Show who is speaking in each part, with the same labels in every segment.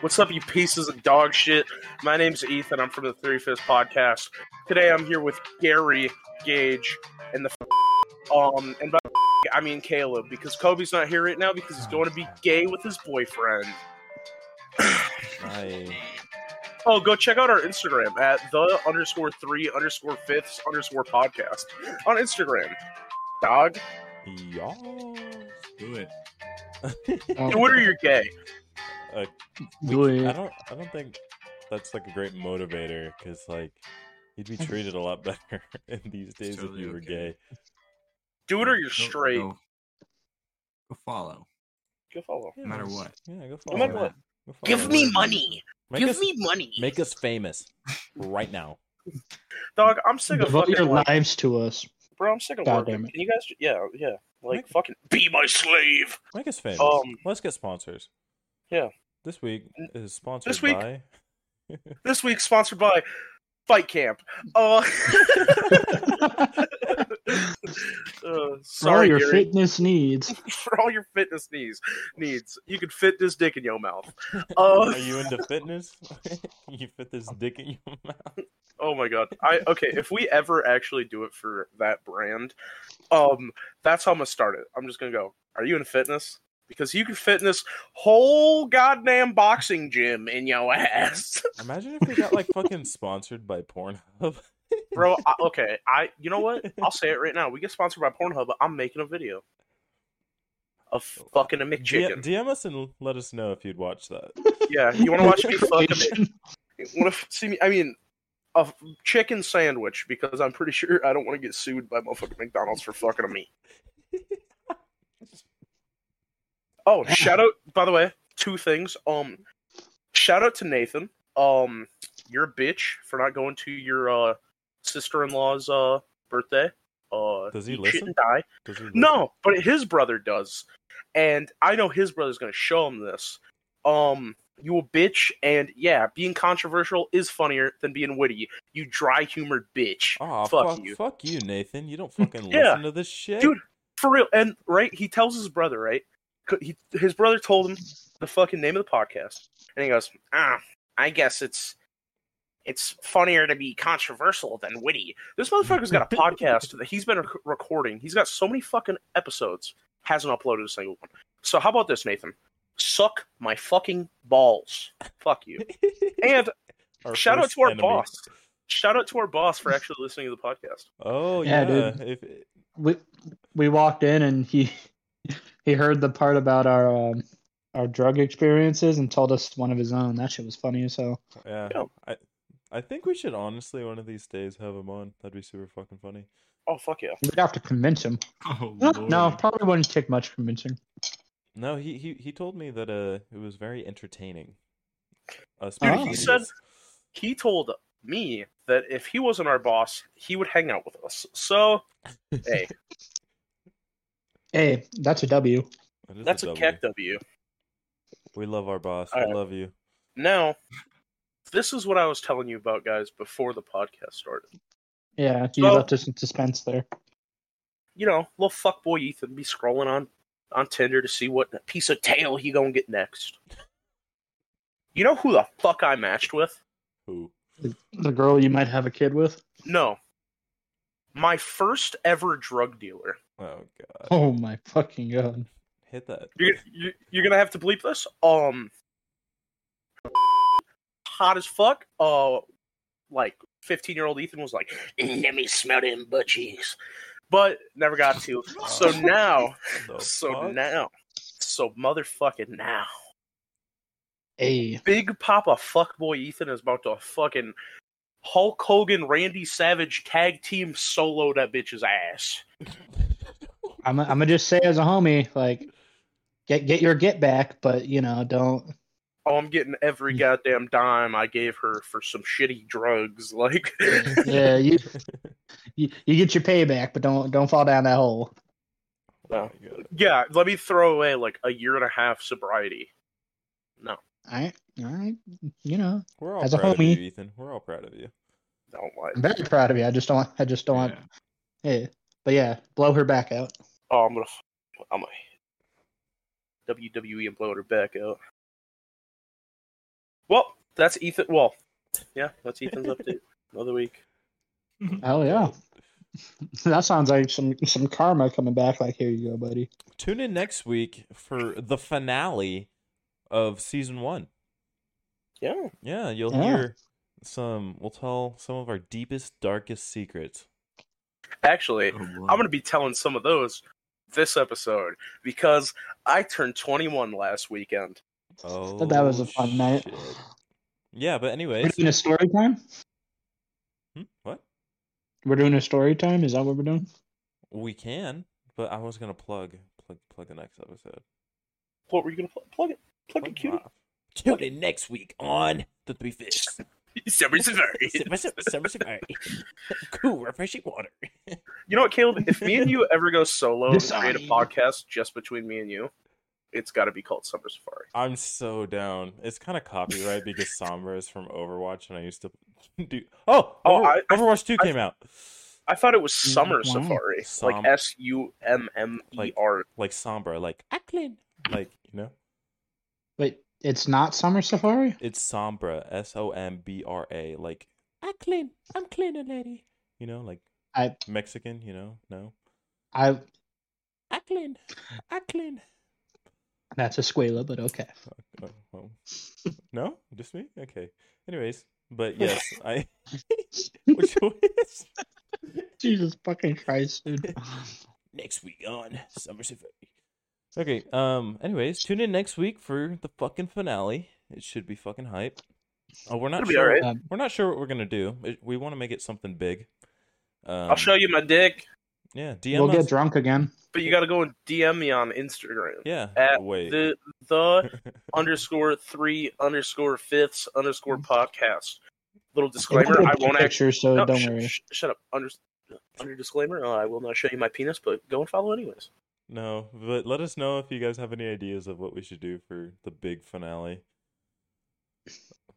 Speaker 1: What's up, you pieces of dog shit? My name's Ethan. I'm from the Three 35th podcast. Today I'm here with Gary, Gage, and the um and by I mean Caleb because Kobe's not here right now because he's going to be gay with his boyfriend.
Speaker 2: I
Speaker 1: Oh, go check out our Instagram at the underscore three underscore fifths underscore podcast on Instagram. Dog,
Speaker 2: y'all
Speaker 3: Do it.
Speaker 1: Twitter, you're gay.
Speaker 2: uh,
Speaker 4: Do
Speaker 2: we- I don't I don't think that's like a great motivator because like you'd be treated a lot better in these days if you were
Speaker 3: okay.
Speaker 2: gay.
Speaker 1: Do it or you're
Speaker 3: Go-
Speaker 1: straight.
Speaker 3: Go, go follow.
Speaker 1: Go follow.
Speaker 2: Yeah,
Speaker 3: No matter what.
Speaker 2: Yeah, go follow.
Speaker 1: No
Speaker 2: matter
Speaker 1: what. Give me money.
Speaker 2: Make
Speaker 1: Give
Speaker 2: us,
Speaker 1: me money.
Speaker 2: make us famous right now.
Speaker 1: Dog, I'm sick of
Speaker 4: Devote
Speaker 1: fucking
Speaker 4: your
Speaker 1: like,
Speaker 4: lives to us.
Speaker 1: bro. I'm sick of
Speaker 4: God
Speaker 1: working.
Speaker 4: damn it.
Speaker 1: Can you guys? Yeah, yeah. Like
Speaker 2: Make-
Speaker 1: fucking be my slave.
Speaker 2: Make us famous.
Speaker 1: Um,
Speaker 2: Let's get sponsors.
Speaker 1: Yeah.
Speaker 2: This week is sponsored
Speaker 1: This week-
Speaker 2: by.
Speaker 1: This week sponsored by Fight Camp. Uh, uh,
Speaker 4: For all
Speaker 1: sorry,
Speaker 4: your
Speaker 1: Gary.
Speaker 4: fitness needs.
Speaker 1: for all your fitness needs. Needs you can fit this dick in your mouth. Uh,
Speaker 2: Are you into fitness? you fit this dick in your mouth.
Speaker 1: oh my god. I okay. If we ever actually do it for that brand, um, that's how I'm gonna start it. I'm just gonna go. Are you in fitness? Because you can fit in this whole goddamn boxing gym in your ass,
Speaker 2: Imagine if we got like fucking sponsored by Pornhub.
Speaker 1: bro. I, okay, I. You know what? I'll say it right now. We get sponsored by Pornhub. But I'm making a video of fucking a McChicken.
Speaker 2: DM us and let us know if you'd watch that.
Speaker 1: Yeah, you want to watch me fuck a want to see me? I mean, a chicken sandwich because I'm pretty sure I don't want to get sued by motherfucking McDonald's for fucking a meat. Oh, shout out! By the way, two things. Um, shout out to Nathan. Um, you're a bitch for not going to your uh sister-in-law's uh birthday. Uh,
Speaker 2: Does he listen?
Speaker 1: die.
Speaker 2: Does he listen?
Speaker 1: No, but his brother does, and I know his brother's gonna show him this. Um, you a bitch, and yeah, being controversial is funnier than being witty. You dry humored bitch.
Speaker 2: Aw,
Speaker 1: fuck
Speaker 2: fuck,
Speaker 1: you.
Speaker 2: fuck you, Nathan. You don't fucking
Speaker 1: Yeah.
Speaker 2: listen to this shit.
Speaker 1: Dude, For real, and right, he tells his brother, right? 'Cause He, his brother told him the fucking name of the podcast, and he goes, "Ah, I guess it's it's funnier to be controversial than witty." This motherfucker's got a podcast that he's been rec- recording. He's got so many fucking episodes, hasn't uploaded a single one. So how about this, Nathan? Suck my fucking balls. Fuck you. And
Speaker 2: Our
Speaker 1: shout out to our
Speaker 2: enemy.
Speaker 1: boss. Shout out to our boss for actually listening to the podcast.
Speaker 2: Oh yeah,
Speaker 4: Yeah, dude.
Speaker 2: If
Speaker 4: We we walked in and he he heard the part about our um, our drug experiences and told us one of his own. That shit was funny as hell.
Speaker 2: yeah,
Speaker 1: Yeah.
Speaker 2: I I think we should honestly one of these days have him on. That'd be super fucking funny.
Speaker 1: Oh fuck yeah.
Speaker 4: We'd have to convince him.
Speaker 3: Oh,
Speaker 4: No,
Speaker 3: Lord.
Speaker 4: no, probably wouldn't take much convincing.
Speaker 2: No, he he he told me that uh it was very entertaining. Us
Speaker 4: Dude, he
Speaker 2: idiots.
Speaker 1: said- He told me that if he wasn't our boss, he would hang out with us. So hey,
Speaker 4: Hey, that's a W.
Speaker 2: That is
Speaker 1: that's a
Speaker 2: W.
Speaker 1: keck W.
Speaker 2: We love our boss.
Speaker 1: All
Speaker 2: we
Speaker 1: right.
Speaker 2: love you.
Speaker 1: Now, this is what I was telling you about, guys, before the podcast started.
Speaker 4: Yeah, you
Speaker 1: So-
Speaker 4: left us in suspense there.
Speaker 1: You know, little fuckboy Ethan be scrolling on on Tinder to see what piece of tail he gonna get next. You know who the fuck I matched with?
Speaker 2: Who?
Speaker 4: The girl you might have a kid with.
Speaker 1: No. My first ever drug dealer.
Speaker 2: Oh god.
Speaker 4: Oh my fucking god.
Speaker 2: Hit that.
Speaker 1: You're, you're, you're gonna have to bleep this. Um, hot as fuck. Uh, like 15 year old Ethan was like, "Let me smell them butt cheeks," but never got to. So now,
Speaker 2: The
Speaker 1: so
Speaker 2: fuck?
Speaker 1: now, so motherfucking now,
Speaker 4: Hey,
Speaker 1: Big Papa fuckboy Ethan is about to fucking Hulk Hogan, Randy Savage tag team solo that bitch's ass.
Speaker 4: I'm I'm gonna just say as a homie, like, get get your get back, but you know, don't.
Speaker 1: Oh, I'm getting every mm. goddamn dime I gave her for some shitty drugs. Like,
Speaker 4: Yeah, you, you you get your payback, but don't don't fall down that hole.
Speaker 2: Oh
Speaker 1: yeah, let me throw away like a year and a half sobriety. No,
Speaker 4: All right, all right. You know,
Speaker 2: We're all
Speaker 4: As a
Speaker 2: proud of you, Ethan. We're all proud of you.
Speaker 1: don't lie.
Speaker 4: I'm very proud of you. I just don't. I just don't want.
Speaker 3: Yeah.
Speaker 4: Hey, but yeah, blow her back out.
Speaker 1: Oh, I'm gonna, I'm gonna WWE and blow her back out. Well, that's Ethan. Well, yeah, that's Ethan's update Another week.
Speaker 4: Hell yeah. That sounds like some some karma coming back. Like here you go, buddy.
Speaker 2: Tune in next week for the finale of season one.
Speaker 1: Yeah.
Speaker 2: Yeah, you'll
Speaker 4: Yeah.
Speaker 2: hear some. We'll tell some of our deepest, darkest secrets.
Speaker 1: Actually,
Speaker 3: Oh, boy.
Speaker 1: I'm going to be telling some of those this episode because I turned 21 last weekend.
Speaker 2: Oh,
Speaker 4: that was a fun night.
Speaker 2: Yeah, but
Speaker 4: anyway.
Speaker 2: We're
Speaker 4: doing a story time.
Speaker 2: Hmm? what
Speaker 4: We're doing a story time. Is that what we're doing?
Speaker 2: we can, but I was gonna plug plug plug the next episode.
Speaker 1: What were you going to pl- plug it? Plug it, cutie.
Speaker 2: Tune in next week on the Three Fish.
Speaker 1: Summer Safari.
Speaker 2: Summer, summer, summer safari. cool, refreshing water.
Speaker 1: You know what, Caleb? If me and you ever go solo and create a podcast just between me and you, it's got to be called Summer Safari.
Speaker 2: I'm so down. It's kind of copyright because Sombra is from Overwatch, and I used to do. Oh,
Speaker 1: Oh,
Speaker 2: Over-
Speaker 1: I- I-
Speaker 2: Overwatch Two
Speaker 1: I-
Speaker 2: came out.
Speaker 1: I thought it was mm-hmm. Summer
Speaker 4: Wow.
Speaker 1: Safari,
Speaker 2: Som-
Speaker 1: like S U M M E R.
Speaker 2: like Sombra, like Ackland, like you know,
Speaker 4: Wait, it's not Summer Safari.
Speaker 2: it's Sombra, S O M B R A, like I clean. I'm cleaner lady. You know, like
Speaker 4: I
Speaker 2: Mexican. You know, no
Speaker 4: I
Speaker 2: I clean. I clean.
Speaker 4: that's a squela, but okay.
Speaker 2: Oh, no, just me. Okay. Anyways, but yes, I. Which was
Speaker 4: Jesus fucking Christ, dude.
Speaker 2: next week on Summer Safari. Okay. Um. Anyways, tune in next week for the fucking finale. It should be fucking hype. Oh, we're not
Speaker 1: It'll be
Speaker 2: sure.
Speaker 1: alright.
Speaker 4: Um,
Speaker 2: We're not sure what we're gonna do. We want to make it something big. Um,
Speaker 1: I'll show you my dick,
Speaker 2: Yeah. DM
Speaker 4: we'll
Speaker 2: us.
Speaker 4: get drunk again.
Speaker 1: but you got to go and DM me on Instagram.
Speaker 2: Yeah.
Speaker 1: At
Speaker 2: Wait.
Speaker 1: the the underscore three underscore fifths underscore podcast. Little disclaimer: I won't actually.
Speaker 4: picture, so
Speaker 1: No,
Speaker 4: don't
Speaker 1: sh-
Speaker 4: worry.
Speaker 1: sh- shut up. Under under disclaimer: uh, I will not show you my penis, but go and follow anyways.
Speaker 2: No, but let us know if you guys have any ideas of what we should do for the big finale.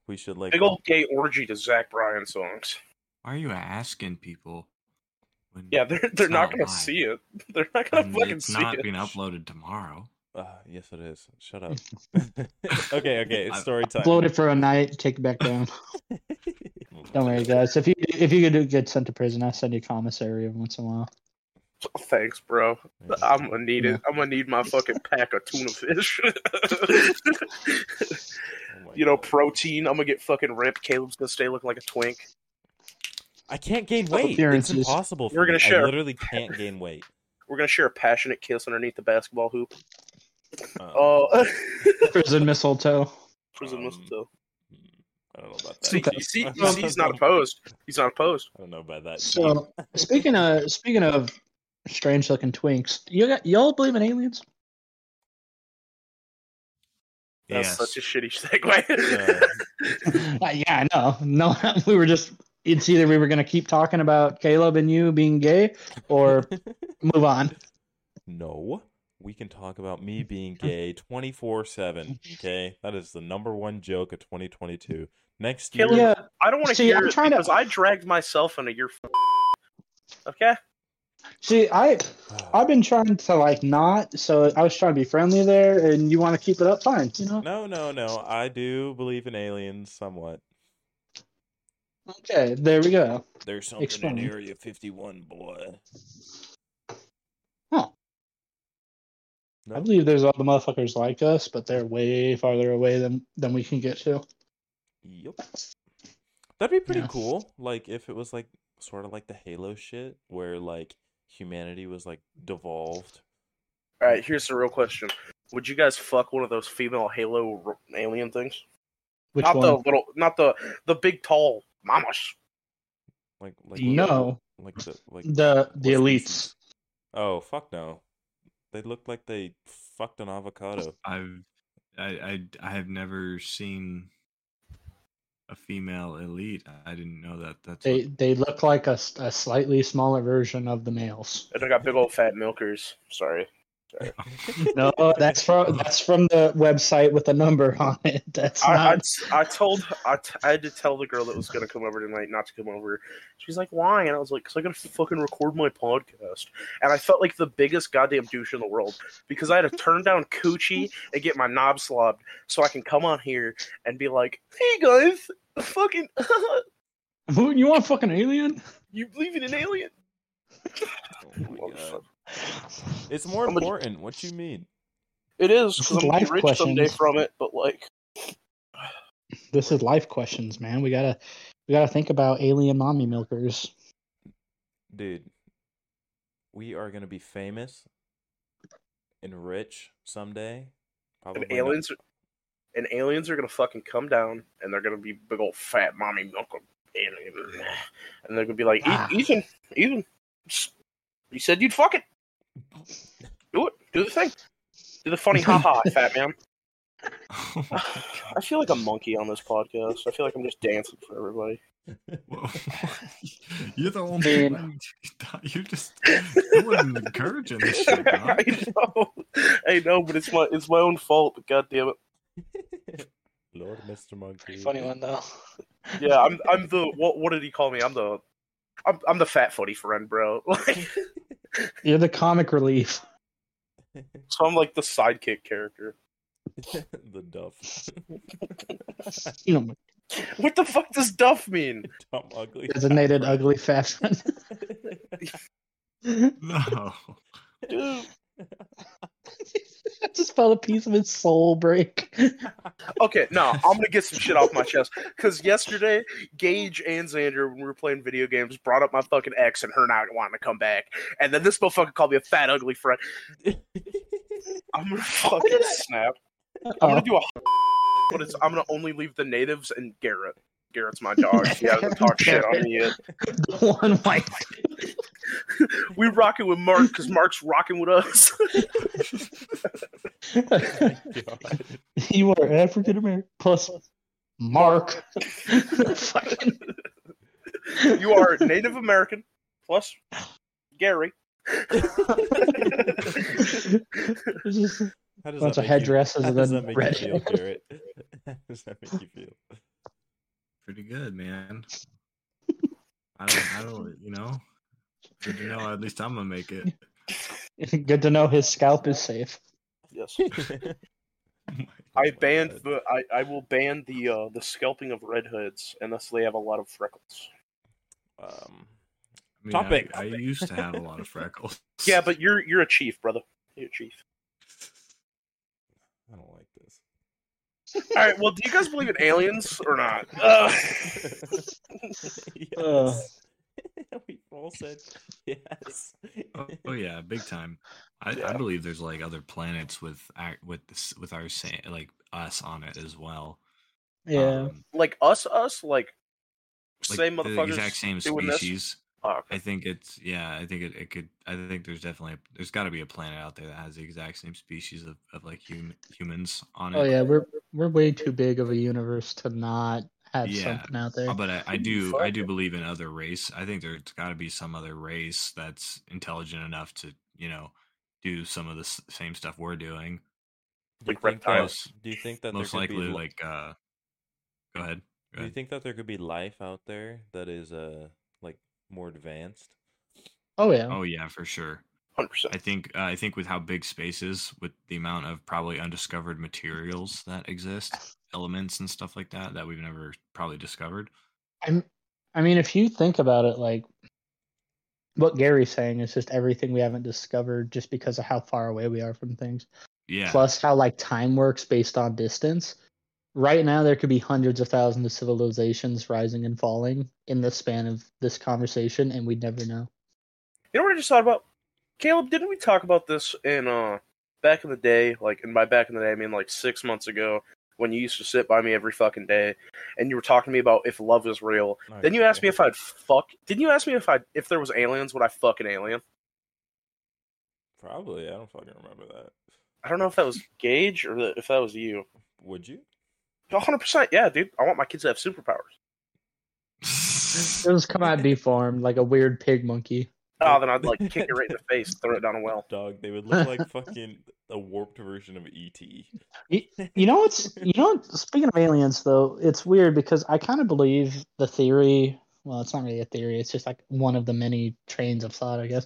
Speaker 2: We should like.
Speaker 1: Big old gay orgy to Zach Bryan songs.
Speaker 3: Why are you asking people? When
Speaker 1: Yeah, they're they're not,
Speaker 3: not
Speaker 1: gonna
Speaker 3: live.
Speaker 1: see it. They're not gonna
Speaker 3: and
Speaker 1: fucking
Speaker 3: it's
Speaker 1: see
Speaker 3: not
Speaker 1: it.
Speaker 3: being uploaded tomorrow.
Speaker 2: Ah, yes, it is. Shut up. okay, okay. It's story time.
Speaker 4: Upload it for a night, take it back down. Don't worry, guys. If you if you could get sent to prison, I'll send you commissary every once in a while.
Speaker 1: Thanks, bro. I'm gonna need it. I'm gonna need my fucking pack of tuna fish.
Speaker 2: Oh
Speaker 1: you know,
Speaker 2: God.
Speaker 1: protein. I'm gonna get fucking ripped. Caleb's gonna stay looking like a twink.
Speaker 2: I can't gain weight. It's impossible.
Speaker 1: We're gonna
Speaker 2: me.
Speaker 1: share.
Speaker 2: I literally can't gain weight.
Speaker 1: We're gonna share a passionate kiss underneath the basketball hoop.
Speaker 2: Um,
Speaker 1: Oh,
Speaker 4: Prison mistletoe.
Speaker 1: prison
Speaker 2: Um,
Speaker 1: mistletoe.
Speaker 2: I don't know about that.
Speaker 1: See,
Speaker 4: okay.
Speaker 1: you see, you see, he's not opposed. He's not opposed.
Speaker 2: I don't know about that.
Speaker 4: So speaking of speaking of strange looking twinks, you got y'all believe in aliens?
Speaker 1: That's
Speaker 3: Yes.
Speaker 1: such a shitty segue.
Speaker 4: Yeah, I know. No, we were just. It's either we were gonna keep talking about Caleb and you being gay, or move on.
Speaker 2: no, we can talk about me being gay twenty four seven. Okay, that is the number one joke of twenty twenty two. Next year,
Speaker 1: Caleb,
Speaker 4: Yeah,
Speaker 1: I don't want to hear
Speaker 4: I'm
Speaker 1: it
Speaker 4: trying to-
Speaker 1: I dragged myself into your. Okay.
Speaker 4: See, I I've been trying to like not, so I was trying to be friendly there, and you want to keep it up, fine. You know,
Speaker 2: no, no, no. I do believe in aliens somewhat.
Speaker 4: okay, there we go.
Speaker 2: There's something
Speaker 4: Explain.
Speaker 2: in Area fifty one, boy.
Speaker 4: Huh.
Speaker 2: No?
Speaker 4: I believe there's other motherfuckers like us, but they're way farther away than than we can get to.
Speaker 2: Yep. That'd be pretty
Speaker 4: Yeah.
Speaker 2: cool. Like if it was like sort of like the Halo shit, where like humanity was like devolved.
Speaker 1: All right. Here's the real question: Would you guys fuck one of those female Halo r- alien things?
Speaker 4: Which
Speaker 1: not
Speaker 4: one?
Speaker 1: the little, not the the big tall mamas.
Speaker 2: Like like
Speaker 4: No.
Speaker 2: like the like
Speaker 4: the the elites.
Speaker 2: species? Oh fuck no. They look like they fucked an avocado.
Speaker 3: I've I, I I have never seen a female elite. I didn't know that. That's
Speaker 4: They
Speaker 3: what-
Speaker 4: they look like a, a slightly smaller version of the males.
Speaker 1: And I got big old fat milkers. Sorry.
Speaker 4: No, that's from that's from the website with a number on it. That's
Speaker 1: I, I,
Speaker 4: not.
Speaker 1: I told I, t- I had to tell the girl that was gonna come over tonight not to come over. She's like, "Why?" And I was like, "Cause I gotta fucking record my podcast." And I felt like the biggest goddamn douche in the world because I had to turn down coochie and get my knob slobbed so I can come on here and be like, "Hey guys, fucking,
Speaker 4: you want a fucking alien?
Speaker 1: you believe in an alien?"
Speaker 2: Oh God. It's more
Speaker 1: I'm
Speaker 2: important. What do you mean?
Speaker 1: It is
Speaker 4: This
Speaker 1: because
Speaker 4: is
Speaker 1: I'm gonna
Speaker 4: life
Speaker 1: be rich someday
Speaker 4: questions.
Speaker 1: from it, but like,
Speaker 4: This is life questions, man. We gotta we gotta think about alien mommy milkers.
Speaker 2: Dude, we are gonna be famous and rich someday. Probably
Speaker 1: and
Speaker 2: not-
Speaker 1: aliens, and aliens are gonna fucking come down and they're gonna be big old fat mommy milk alien, and they're gonna be like,
Speaker 4: Ah.
Speaker 1: "E- Ethan, Ethan, you said you'd fuck it. Do it. Do the thing. Do the funny ha ha, fat man.
Speaker 3: Oh
Speaker 1: I feel like a monkey on this podcast. I feel like I'm just dancing for everybody.
Speaker 3: Whoa. You're the only
Speaker 4: mean-
Speaker 3: one. You're just. I wasn't encouraging this shit,
Speaker 1: I know. I know, but it's my it's my own fault. But god damn it.
Speaker 2: Lord, Mr. Monkey.
Speaker 4: Funny one though.
Speaker 1: Yeah, I'm I'm the what what did he call me? I'm the I'm I'm the fat footy friend, bro. Like
Speaker 4: You're the comic relief.
Speaker 1: so I'm like the sidekick character.
Speaker 2: the Duff.
Speaker 1: What the fuck does Duff mean?
Speaker 2: Dumb, ugly.
Speaker 4: designated ugly fashion.
Speaker 3: No.
Speaker 1: Dude.
Speaker 4: I just felt a piece of his soul break.
Speaker 1: Okay, no, I'm gonna get some shit off my chest. Cause yesterday, Gage and Xander, when we were playing video games, brought up my fucking ex and her not wanting to come back. And then this motherfucker called me a fat ugly friend. I'm gonna fucking snap. I'm gonna do a but it's I'm gonna only leave the natives and Garrett. Garrett's my dog. He hasn't talked shit on me yet.
Speaker 4: the one white.
Speaker 1: We rocking with Mark because Mark's rocking with us.
Speaker 2: God.
Speaker 4: you are African American plus Mark. Fucking-
Speaker 1: you are Native American plus Gary.
Speaker 4: There's just a
Speaker 2: How does
Speaker 4: bunch
Speaker 2: that
Speaker 4: of headdresses
Speaker 2: How
Speaker 4: and
Speaker 2: does
Speaker 4: then
Speaker 2: that
Speaker 4: red
Speaker 2: feel, How does that make you feel?
Speaker 3: Pretty good, man. I don't, I don't, you know. Good to know. At least I'm gonna make it.
Speaker 4: Good to know his scalp is safe.
Speaker 1: Yes.
Speaker 3: Oh
Speaker 1: I
Speaker 2: my
Speaker 1: banned
Speaker 2: God.
Speaker 1: the I, I will ban the uh the scalping of redhoods unless they have a lot of freckles.
Speaker 2: Um,
Speaker 3: I mean,
Speaker 2: Topic.
Speaker 3: I, I used to have a lot of freckles.
Speaker 1: Yeah, but you're you're a chief, brother. You're a chief.
Speaker 2: I don't like this.
Speaker 1: All right. Well, do you guys believe in aliens or not? Uh,
Speaker 2: yes. we all said yes.
Speaker 3: Oh, oh yeah, big time. I,
Speaker 1: Yeah.
Speaker 3: I believe there's like other planets with with this with our like us on it as well.
Speaker 4: Yeah.
Speaker 3: Um,
Speaker 1: like us, us, like,
Speaker 3: like
Speaker 1: same
Speaker 3: the
Speaker 1: motherfuckers.
Speaker 3: exact same species.
Speaker 1: Oh, okay.
Speaker 3: I think it's yeah. I think it, it could. I think there's definitely there's got to be a planet out there that has the exact same species of, of like hum, humans on it.
Speaker 4: oh yeah, we're we're way too big of a universe to not have
Speaker 3: Yeah.
Speaker 4: something out there.
Speaker 3: But I, I
Speaker 1: Holy
Speaker 3: do I do believe in other race. I think there's got to be some other race that's intelligent enough to you know do some of the s- same stuff we're doing.
Speaker 2: Do you
Speaker 1: Like
Speaker 2: think that,
Speaker 1: reptiles.
Speaker 2: do you think that
Speaker 3: Most
Speaker 2: there could
Speaker 3: likely,
Speaker 2: be,
Speaker 3: like uh, go ahead. Go
Speaker 2: do you think that there could be life out there that is uh like more advanced?
Speaker 4: oh yeah.
Speaker 3: Oh yeah, for sure.
Speaker 1: hundred percent.
Speaker 3: I think uh, I think with how big space is, with the amount of probably undiscovered materials that exist, elements and stuff like that that we've never probably discovered.
Speaker 4: I'm, I mean, if you think about it, like what Gary's saying is just everything we haven't discovered just because of how far away we are from things.
Speaker 3: Yeah,
Speaker 4: Plus, how like time works based on distance. Right now, there could be hundreds of thousands of civilizations rising and falling in the span of this conversation, and we'd never know.
Speaker 1: You know what I just thought about? Caleb, didn't we talk about this in uh back in the day? Like, and by back in the day, I mean like six months ago, when you used to sit by me every fucking day, and you were talking to me about if love is real. Oh, then you asked me if I'd fuck. Didn't you ask me if I if there was aliens, would I fuck an alien?
Speaker 2: Probably. I don't fucking remember that.
Speaker 1: I don't know if that was Gage or if that was you.
Speaker 2: Would you?
Speaker 1: 100%. Yeah, dude. I want my kids to have superpowers.
Speaker 4: It'll just come out deformed like a weird pig monkey.
Speaker 1: Oh, then I'd like kick it right in the face, throw it down a well.
Speaker 2: Dog, they would look like fucking a warped version of ET.
Speaker 4: You know what's you know speaking of aliens though, it's weird because I kind of believe the theory. Well, it's not really a theory. It's just like one of the many trains of thought, I guess.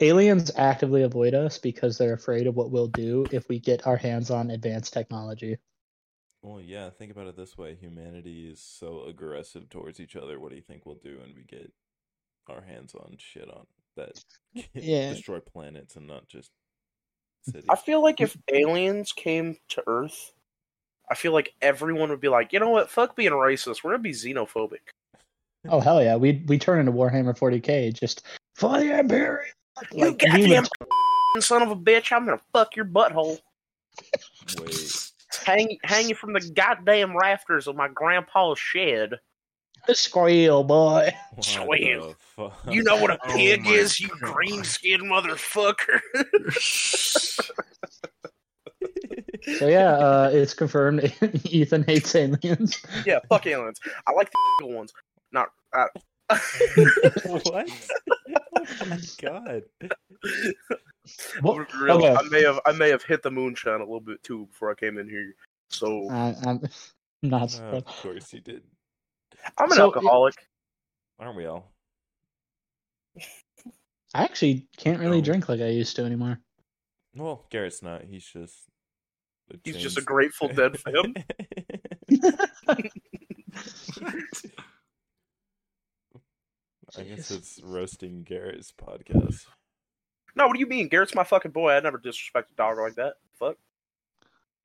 Speaker 4: Aliens actively avoid us because they're afraid of what we'll do if we get our hands on advanced technology.
Speaker 2: Well, yeah, think about it this way: humanity is so aggressive towards each other. What do you think we'll do when we get our hands on shit on that
Speaker 4: Yeah.
Speaker 2: destroy planets and not just cities?
Speaker 1: I feel like if aliens came to Earth, I feel like everyone would be like, you know what? Fuck being racist. We're gonna be xenophobic.
Speaker 4: Oh hell yeah, we we turn into Warhammer 40k just for the Imperium.
Speaker 1: You
Speaker 4: Like,
Speaker 1: goddamn son of a bitch! I'm gonna fuck your butthole.
Speaker 2: Wait,
Speaker 1: Hang, hang you from the goddamn rafters of my grandpa's shed.
Speaker 4: Squeal, boy.
Speaker 2: what
Speaker 1: Sweet.
Speaker 2: the fuck?
Speaker 1: You know what a
Speaker 3: Oh
Speaker 1: pig
Speaker 3: my
Speaker 1: is, you green skinned motherfucker.
Speaker 4: So yeah, uh, it's confirmed. Ethan hates aliens.
Speaker 1: yeah, fuck aliens. I like the ones. Not. Uh,
Speaker 2: what? oh my god!
Speaker 4: What?
Speaker 1: real,
Speaker 4: okay.
Speaker 1: I may have I may have hit the moonshine a little bit too before I came in here. So
Speaker 4: I, I'm not
Speaker 2: Oh,
Speaker 4: surprised.
Speaker 2: of course you did.
Speaker 1: I'm an
Speaker 4: so-
Speaker 1: alcoholic.
Speaker 2: Aren't we all?
Speaker 4: I actually can't really
Speaker 3: No.
Speaker 4: drink like I used to anymore.
Speaker 2: Well, Garrett's not. He's just. a
Speaker 1: He's just a Grateful Dead fan.
Speaker 2: I guess it's roasting Garrett's podcast.
Speaker 1: No, what do you mean? Garrett's my fucking boy. I never disrespect a dog like that. Fuck.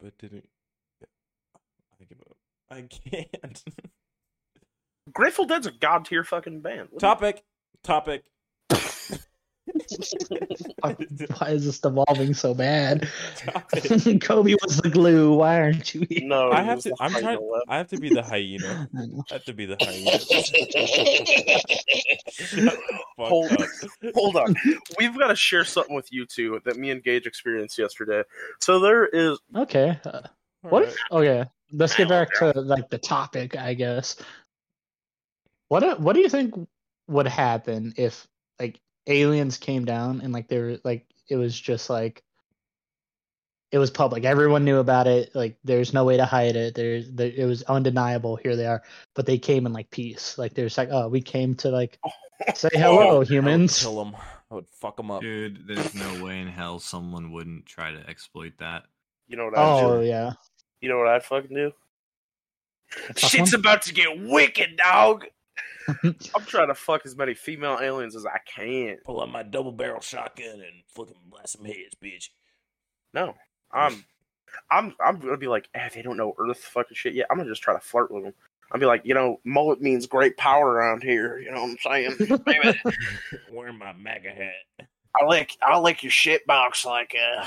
Speaker 2: But didn't. I give up. I can't.
Speaker 1: Grateful Dead's a god tier fucking band. What do
Speaker 2: Topic. Topic.
Speaker 4: Why is this devolving so bad? Kobe was the glue. Why aren't you?
Speaker 1: you-
Speaker 4: here?
Speaker 1: No,
Speaker 2: I have to. I'm trying. I have to be the hyena.
Speaker 4: I.
Speaker 2: I have to be the hyena. Shut the fuck
Speaker 1: Hold-
Speaker 2: up.
Speaker 1: Hold on. We've got to share something with you two that me and Gage experienced yesterday. So there is
Speaker 4: Okay. Uh, what?
Speaker 2: right.
Speaker 4: Okay. Let's get back to like the topic, I guess. What do- What do you think would happen if like aliens came down and like they were like it was just like it was public. Everyone knew about it. Like there's no way to hide it. There's there, it was undeniable. Here they are. But they came in like peace. Like there's like oh we came to like say hello
Speaker 2: I would
Speaker 4: humans.
Speaker 2: kill them. I would fuck them up.
Speaker 3: Dude, there's no way in hell someone wouldn't try to exploit that.
Speaker 1: you know what I
Speaker 4: Oh
Speaker 1: do?
Speaker 4: yeah.
Speaker 1: You know what I'd fucking do?
Speaker 4: Fuck
Speaker 1: Shit's
Speaker 4: one?
Speaker 1: about to get wicked, dog. I'm trying to fuck as many female aliens as I can.
Speaker 2: Pull out my double barrel shotgun and fucking blast some heads, bitch.
Speaker 1: No, I'm, I'm, I'm gonna be like, eh, they don't know Earth fucking shit yet. I'm gonna just try to flirt with them. I'll be like, you know, mullet means great power around here. You know what I'm saying? Baby,
Speaker 2: Wearing my MAGA hat.
Speaker 1: I lick, I lick your shit box like, uh,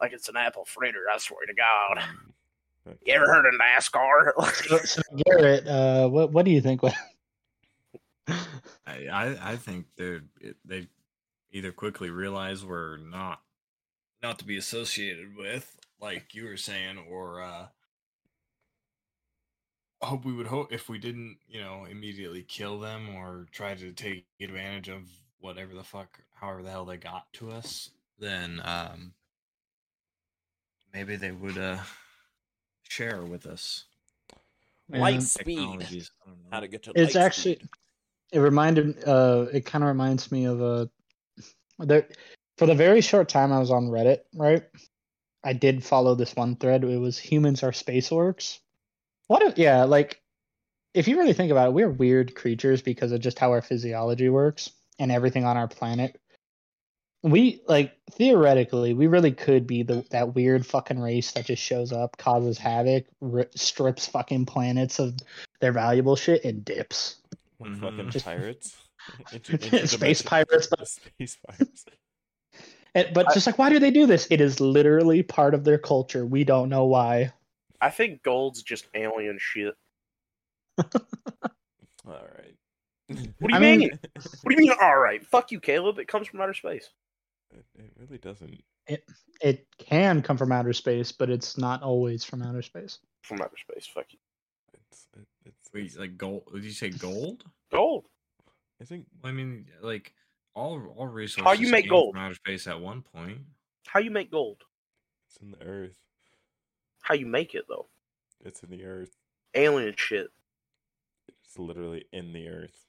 Speaker 1: like it's an apple fritter. I swear to God. You ever heard of NASCAR?
Speaker 4: So, so Garrett, uh, what what do you think? Would-
Speaker 3: I I, I think they they either quickly realize we're not not to be associated with, like you were saying, or uh hope we would hope if we didn't, you know, immediately kill them or try to take advantage of whatever the fuck, however the hell they got to us, then um maybe they would uh share with us
Speaker 2: Light speed.
Speaker 3: technologies. I don't know.
Speaker 2: How to get to
Speaker 4: It's
Speaker 2: light
Speaker 4: actually
Speaker 2: speed.
Speaker 4: It reminded uh it kind of reminds me of a there for the very short time I was on Reddit, right? I did follow this one thread. It was humans are space orcs. What if yeah, like if you really think about it, we're weird creatures because of just how our physiology works and everything on our planet. We like theoretically, we really could be the that weird fucking race that just shows up, causes havoc, ri strips fucking planets of their valuable shit, and dips.
Speaker 2: Like
Speaker 3: Mhm.
Speaker 2: fucking
Speaker 4: Just-
Speaker 2: pirates. Inter-
Speaker 4: Space pirates, but-
Speaker 2: Space pirates.
Speaker 4: And, but
Speaker 1: I-
Speaker 4: just like, why do they do this? It is literally part of their culture. We don't know why.
Speaker 1: I think gold's just alien shit.
Speaker 2: All right.
Speaker 1: What do you
Speaker 4: I
Speaker 1: mean?
Speaker 4: mean-
Speaker 1: What do you mean? All right, fuck you, Caleb. It comes from outer space.
Speaker 2: It, it really doesn't.
Speaker 4: It It can come from outer space, but it's not always from outer space.
Speaker 1: From outer space. Fuck you.
Speaker 2: It's it, it's.
Speaker 3: Wait, like gold? Did you say gold?
Speaker 1: Gold.
Speaker 2: I think
Speaker 3: I mean, like all all resources How you
Speaker 1: make
Speaker 3: came
Speaker 1: gold?
Speaker 3: from outer space at one point.
Speaker 1: How you make gold?
Speaker 2: It's in the earth.
Speaker 1: How you make it though?
Speaker 2: It's in the earth.
Speaker 1: Alien shit,
Speaker 2: It's literally in the earth.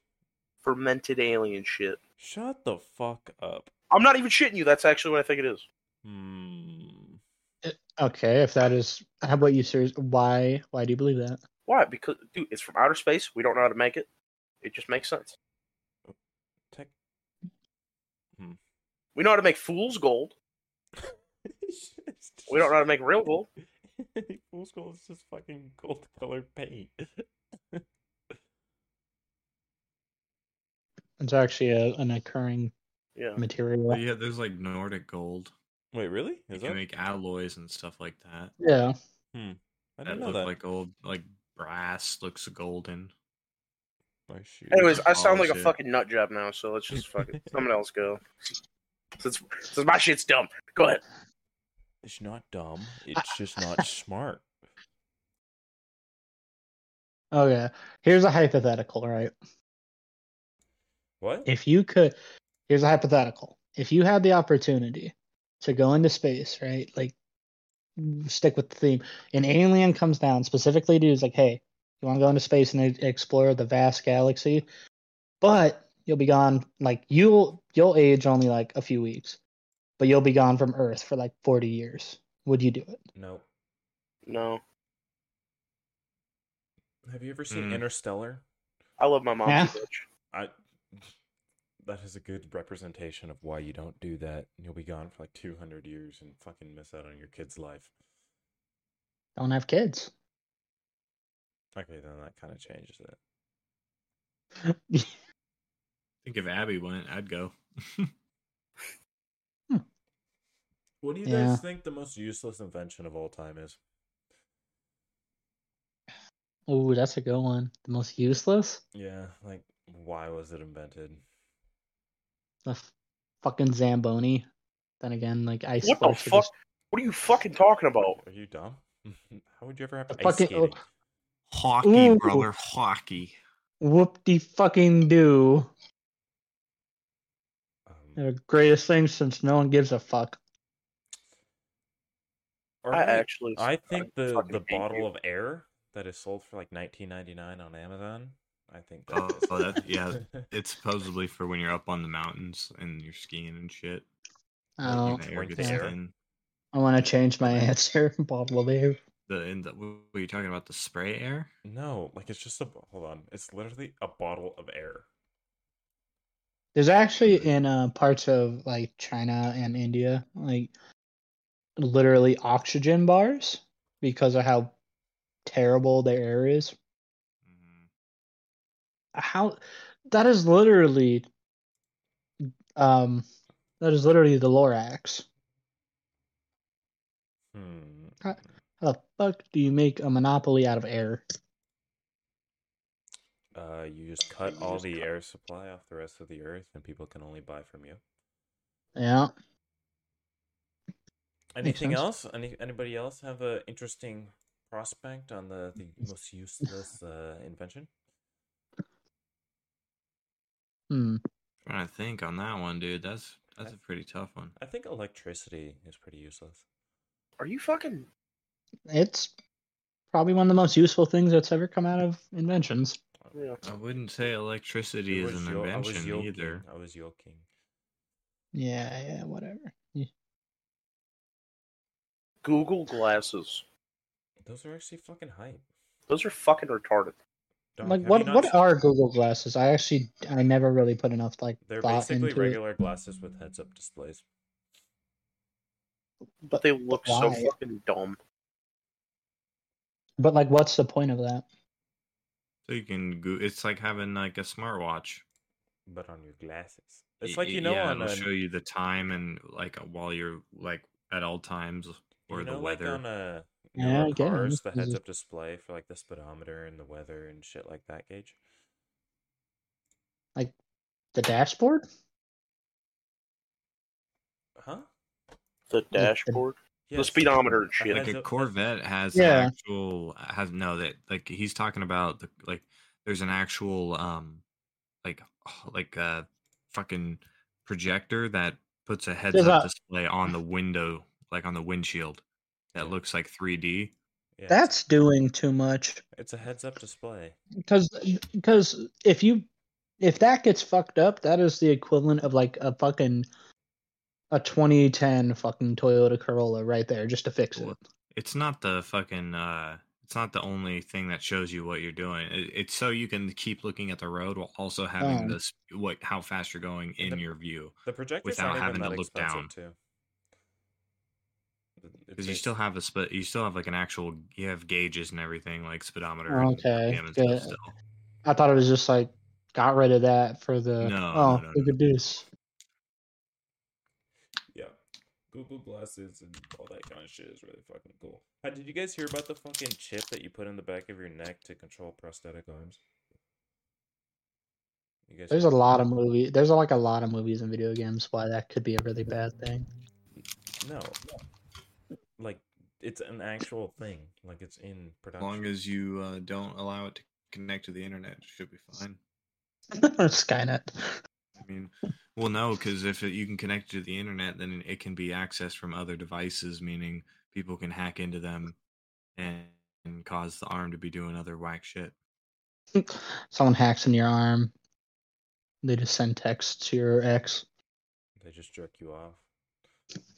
Speaker 1: fermented alien shit.
Speaker 2: Shut the fuck up.
Speaker 1: I'm not even shitting you. That's actually what I think it is.
Speaker 2: Hmm.
Speaker 4: Okay, if that is, how about you, sir? Why? Why do you believe that?
Speaker 1: Why? Because dude, it's from outer space. We don't know how to make it. It just makes sense.
Speaker 2: Tech. Hmm.
Speaker 1: We know how to make fool's gold. We don't know how to make real gold.
Speaker 2: Fool's gold is just fucking gold colored paint.
Speaker 4: It's actually a, an occurring
Speaker 1: Yeah.
Speaker 4: material.
Speaker 3: Yeah, there's like Nordic gold.
Speaker 2: Wait, really?
Speaker 3: You
Speaker 2: Is
Speaker 3: can make alloys and stuff like that.
Speaker 4: Yeah. Hmm.
Speaker 2: I
Speaker 3: That
Speaker 2: didn't know
Speaker 3: look
Speaker 2: that.
Speaker 3: like old, like brass looks golden.
Speaker 2: My shoes.
Speaker 1: Anyways, I sound like a
Speaker 3: Polish
Speaker 1: fucking nut job now, so let's just fucking someone else go. Since, since my shit's dumb. Go ahead.
Speaker 2: It's not dumb. It's just not smart.
Speaker 4: Okay. Here's a hypothetical, right?
Speaker 2: What?
Speaker 4: If you could, here's a hypothetical. If you had the opportunity to go into space, right? Like, stick with the theme. An alien comes down specifically to is like, hey, you want to go into space and e- explore the vast galaxy, but you'll be gone. Like you'll you'll age only like a few weeks, but you'll be gone from Earth for like forty years. Would you do it?
Speaker 2: No.
Speaker 1: No.
Speaker 2: Have you ever seen
Speaker 3: Mm.
Speaker 2: Interstellar?
Speaker 1: I love my mom
Speaker 4: Yeah.
Speaker 1: too.
Speaker 2: I. That is a good representation of why you don't do that. You'll be gone for like 200 years and fucking miss out on your kid's life.
Speaker 4: Don't have kids.
Speaker 2: Okay, then that kind of changes it.
Speaker 3: I think if Abby went, I'd go. Hmm.
Speaker 2: What do you
Speaker 4: Yeah.
Speaker 2: guys think the most useless invention of all time is?
Speaker 4: Oh, that's a good one. The most useless?
Speaker 2: Yeah, like why was it invented?
Speaker 4: The f- fucking Zamboni. Then again, like ice
Speaker 1: What the
Speaker 4: are
Speaker 1: fuck?
Speaker 4: just-
Speaker 1: What are you fucking talking about?
Speaker 2: Are you dumb? How would you ever have
Speaker 4: The
Speaker 2: ice
Speaker 4: fucking-
Speaker 2: skating?
Speaker 3: Hockey,
Speaker 4: Ooh.
Speaker 3: brother, hockey.
Speaker 4: Whoop de fucking do.
Speaker 2: Um,
Speaker 4: The greatest thing since no one gives a fuck.
Speaker 1: I actually.
Speaker 2: I think the the bottle
Speaker 1: you.
Speaker 2: of air that is sold for like 19.99 on Amazon. I think.
Speaker 3: Oh, oh, that- yeah. It's supposedly for when you're up on the mountains and you're skiing and shit.
Speaker 4: Oh,
Speaker 3: and the air
Speaker 2: point
Speaker 3: gets
Speaker 2: there.
Speaker 3: thin.
Speaker 4: I want to change my answer. Bottle of air.
Speaker 3: The, in the what are you talking about? The spray air?
Speaker 2: no, like it's just a hold on. It's literally a bottle of air.
Speaker 4: There's actually in uh, parts of like China and India, like literally oxygen bars because of how terrible their air is. How that is literally, um, that is literally the Lorax.
Speaker 2: Hmm.
Speaker 4: How the fuck do you make a monopoly out of air?
Speaker 2: Uh, you just cut all the air supply off the rest of the earth, and people can only buy from you.
Speaker 4: Yeah.
Speaker 2: Anything else? Any anybody else have a interesting prospect on the the most useless uh, invention?
Speaker 4: Hmm.
Speaker 3: Trying to think on that one, dude. That's that's a pretty tough one.
Speaker 2: I think electricity is pretty useless.
Speaker 1: Are you fucking?
Speaker 4: It's probably one of the most useful things that's ever come out of inventions.
Speaker 1: Yeah.
Speaker 3: I wouldn't say electricity
Speaker 2: It
Speaker 3: is
Speaker 2: was
Speaker 3: an
Speaker 2: yo-
Speaker 3: invention
Speaker 2: yoking.
Speaker 3: either.
Speaker 2: I was yoking.
Speaker 4: Yeah, yeah, whatever. Yeah.
Speaker 1: Google glasses.
Speaker 2: Those are actually fucking hype.
Speaker 1: Those are fucking retarded.
Speaker 2: Dog,
Speaker 4: Like what what
Speaker 2: s-
Speaker 4: are Google glasses? I actually I never really put enough like
Speaker 2: They're
Speaker 4: thought
Speaker 2: basically
Speaker 4: into it.
Speaker 2: regular glasses with heads-up displays.
Speaker 1: But they look so fucking dumb.
Speaker 4: But like what's the point of that?
Speaker 3: So you can go. It's like having like a smartwatch.
Speaker 2: but on your glasses. It's like you know
Speaker 3: yeah,
Speaker 2: on
Speaker 3: it'll
Speaker 2: a,
Speaker 3: show you the time and like while you're like at all times or
Speaker 2: you know,
Speaker 3: the
Speaker 2: like
Speaker 3: weather.
Speaker 2: on a
Speaker 4: Yeah,
Speaker 2: newer
Speaker 4: I get
Speaker 2: cars, the heads-up display for like the speedometer and the weather and shit like that. Gauge.
Speaker 4: Like the dashboard?
Speaker 2: Huh?
Speaker 1: The dashboard, the speedometer and shit.
Speaker 3: like a Corvette has
Speaker 4: Yeah.
Speaker 3: an actual has no that like he's talking about the like there's an actual um like like uh fucking projector that puts a heads up
Speaker 4: a-
Speaker 3: display on the window, like on the windshield, that looks like 3D.
Speaker 2: Yeah,
Speaker 4: That's doing too much.
Speaker 2: it's a heads up display.
Speaker 4: Because because if you if that gets fucked up, that is the equivalent of like a fucking a 2010 fucking Toyota Corolla right there just to fix it.
Speaker 3: Well, It's not the fucking. uh It's not the only thing that shows you what you're doing. It, it's so you can keep looking at the road while also having
Speaker 4: Oh.
Speaker 3: this what how fast you're going in
Speaker 2: the-
Speaker 3: your view.
Speaker 2: The projectors
Speaker 3: Without
Speaker 2: aren't even
Speaker 3: having to look
Speaker 2: expensive,
Speaker 3: down.
Speaker 2: too. It-
Speaker 3: Because you still have a sp- you still have like an actual you have gauges and everything like speedometer.
Speaker 4: Oh, okay,
Speaker 3: and
Speaker 4: good.
Speaker 3: still.
Speaker 4: I thought it was just like got rid of that for the
Speaker 3: No,
Speaker 4: oh
Speaker 3: no, no,
Speaker 4: look
Speaker 3: no.
Speaker 4: at this.
Speaker 2: Yeah. Google Glasses and all that kind of shit is really fucking cool. How, did you guys hear about the fucking chip that you put in the back of your neck to control prosthetic arms? You guys
Speaker 4: There's a lot of movie. There's like a lot of movies and video games why that could be a really bad thing.
Speaker 2: no, like it's an actual thing. Like it's in production.
Speaker 3: As long as you uh, don't allow it to connect to the internet, it should be fine.
Speaker 4: Skynet.
Speaker 3: I mean, well, no, because if it, you can connect to the internet, then it can be accessed from other devices, meaning people can hack into them and, and cause the arm to be doing other whack shit.
Speaker 4: Someone hacks in your arm. They just send texts to your ex.
Speaker 2: They just jerk you off.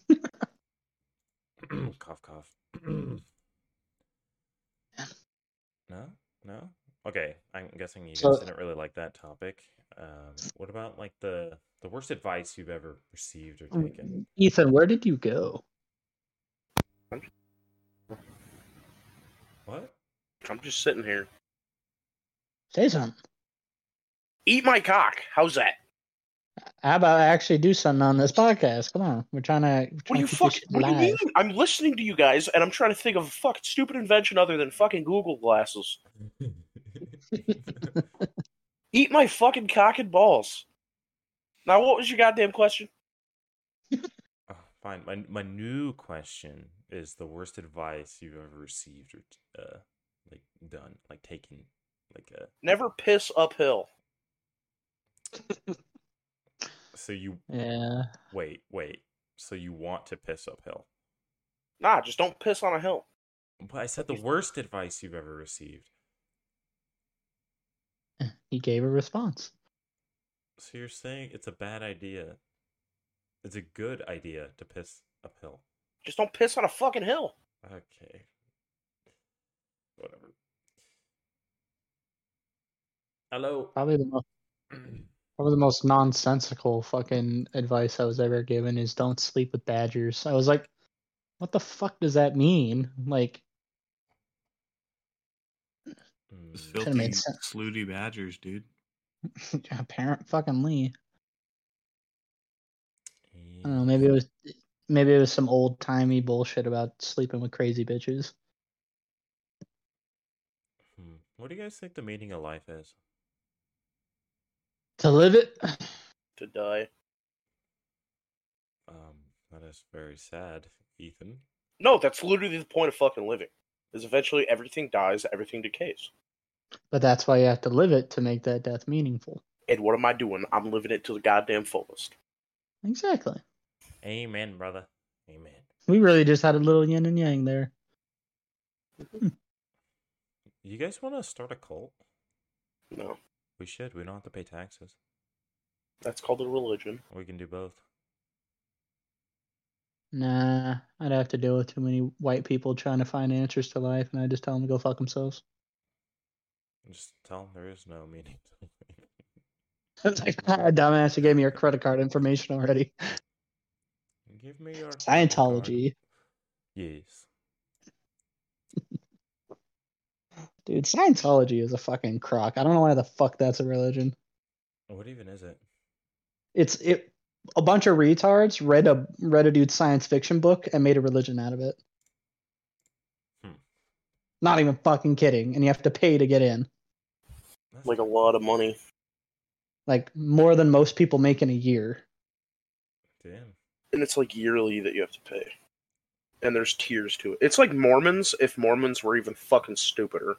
Speaker 2: cough, cough. no, no. Okay, I'm guessing you guys
Speaker 4: So-
Speaker 2: didn't really like that topic. Um, what about like the the worst advice you've ever received or taken?
Speaker 4: Ethan, where did you go?
Speaker 2: What?
Speaker 1: I'm just sitting here.
Speaker 4: Say something.
Speaker 1: Eat my cock. How's that?
Speaker 4: How about I actually do something on this podcast? Come on, we're trying to. We're
Speaker 1: What
Speaker 4: trying
Speaker 1: do you
Speaker 4: to
Speaker 1: fuck? What do you mean? I'm listening to you guys, and I'm trying to think of a fucking stupid invention other than fucking Google glasses. Eat my fucking cock and balls. Now, what was your goddamn question?
Speaker 2: Oh, fine. My my new question is the worst advice you've ever received or uh like done, like taken, like uh
Speaker 1: Never piss uphill.
Speaker 2: so you
Speaker 4: Yeah.
Speaker 2: wait, wait. So you want to piss uphill.
Speaker 1: Nah, just don't piss on a hill.
Speaker 2: But I said the worst advice you've ever received.
Speaker 4: He gave a response.
Speaker 2: So you're saying it's a bad idea. It's a good idea to piss uphill.
Speaker 1: Just don't piss on a fucking hill.
Speaker 2: Okay. Whatever. Hello.
Speaker 4: Probably the most, probably the most nonsensical fucking advice I was ever given is don't sleep with badgers. I was like, what the fuck does that mean? Like,
Speaker 2: Mm,
Speaker 4: Could've
Speaker 3: filthy,
Speaker 4: made sense.
Speaker 3: slooty badgers, dude.
Speaker 4: apparent fucking Lee. I don't know. Maybe it was, maybe it was some old timey bullshit about sleeping with crazy bitches.
Speaker 2: Hmm. What do you guys think the meaning of life is?
Speaker 4: To live it,
Speaker 1: To die.
Speaker 2: Um, that is very sad, Ethan.
Speaker 1: No, that's literally the point of fucking living. Is eventually everything dies, everything decays.
Speaker 4: but that's why you have to live it to make that death meaningful.
Speaker 1: And what am I doing? I'm living it to the goddamn fullest.
Speaker 4: Exactly.
Speaker 2: Amen, brother. Amen.
Speaker 4: We really just had a little yin and yang there.
Speaker 2: You guys want to start a cult?
Speaker 1: No,
Speaker 2: We should. We don't have to pay taxes.
Speaker 1: that's called a religion.
Speaker 2: We can do both.
Speaker 4: Nah, I'd have to deal with too many white people trying to find answers to life, and I just tell them to go fuck themselves.
Speaker 2: Just tell them there is no meaning.
Speaker 4: It's like, ah, dumbass, you gave me your credit card information already.
Speaker 2: Give me your
Speaker 4: Scientology.
Speaker 2: card. Yes.
Speaker 4: Dude, Scientology is a fucking crock. I don't know why the fuck that's a religion.
Speaker 2: What even is it?
Speaker 4: It's it a bunch of retards read a read a dude's science fiction book and made a religion out of it.
Speaker 2: Hmm.
Speaker 4: Not even fucking kidding. And you have to pay to get in.
Speaker 1: Like a lot of money.
Speaker 4: Like more than most people make in a year.
Speaker 2: damn.
Speaker 1: And it's like yearly that you have to pay. And there's tiers to it. It's like Mormons if Mormons were even fucking stupider.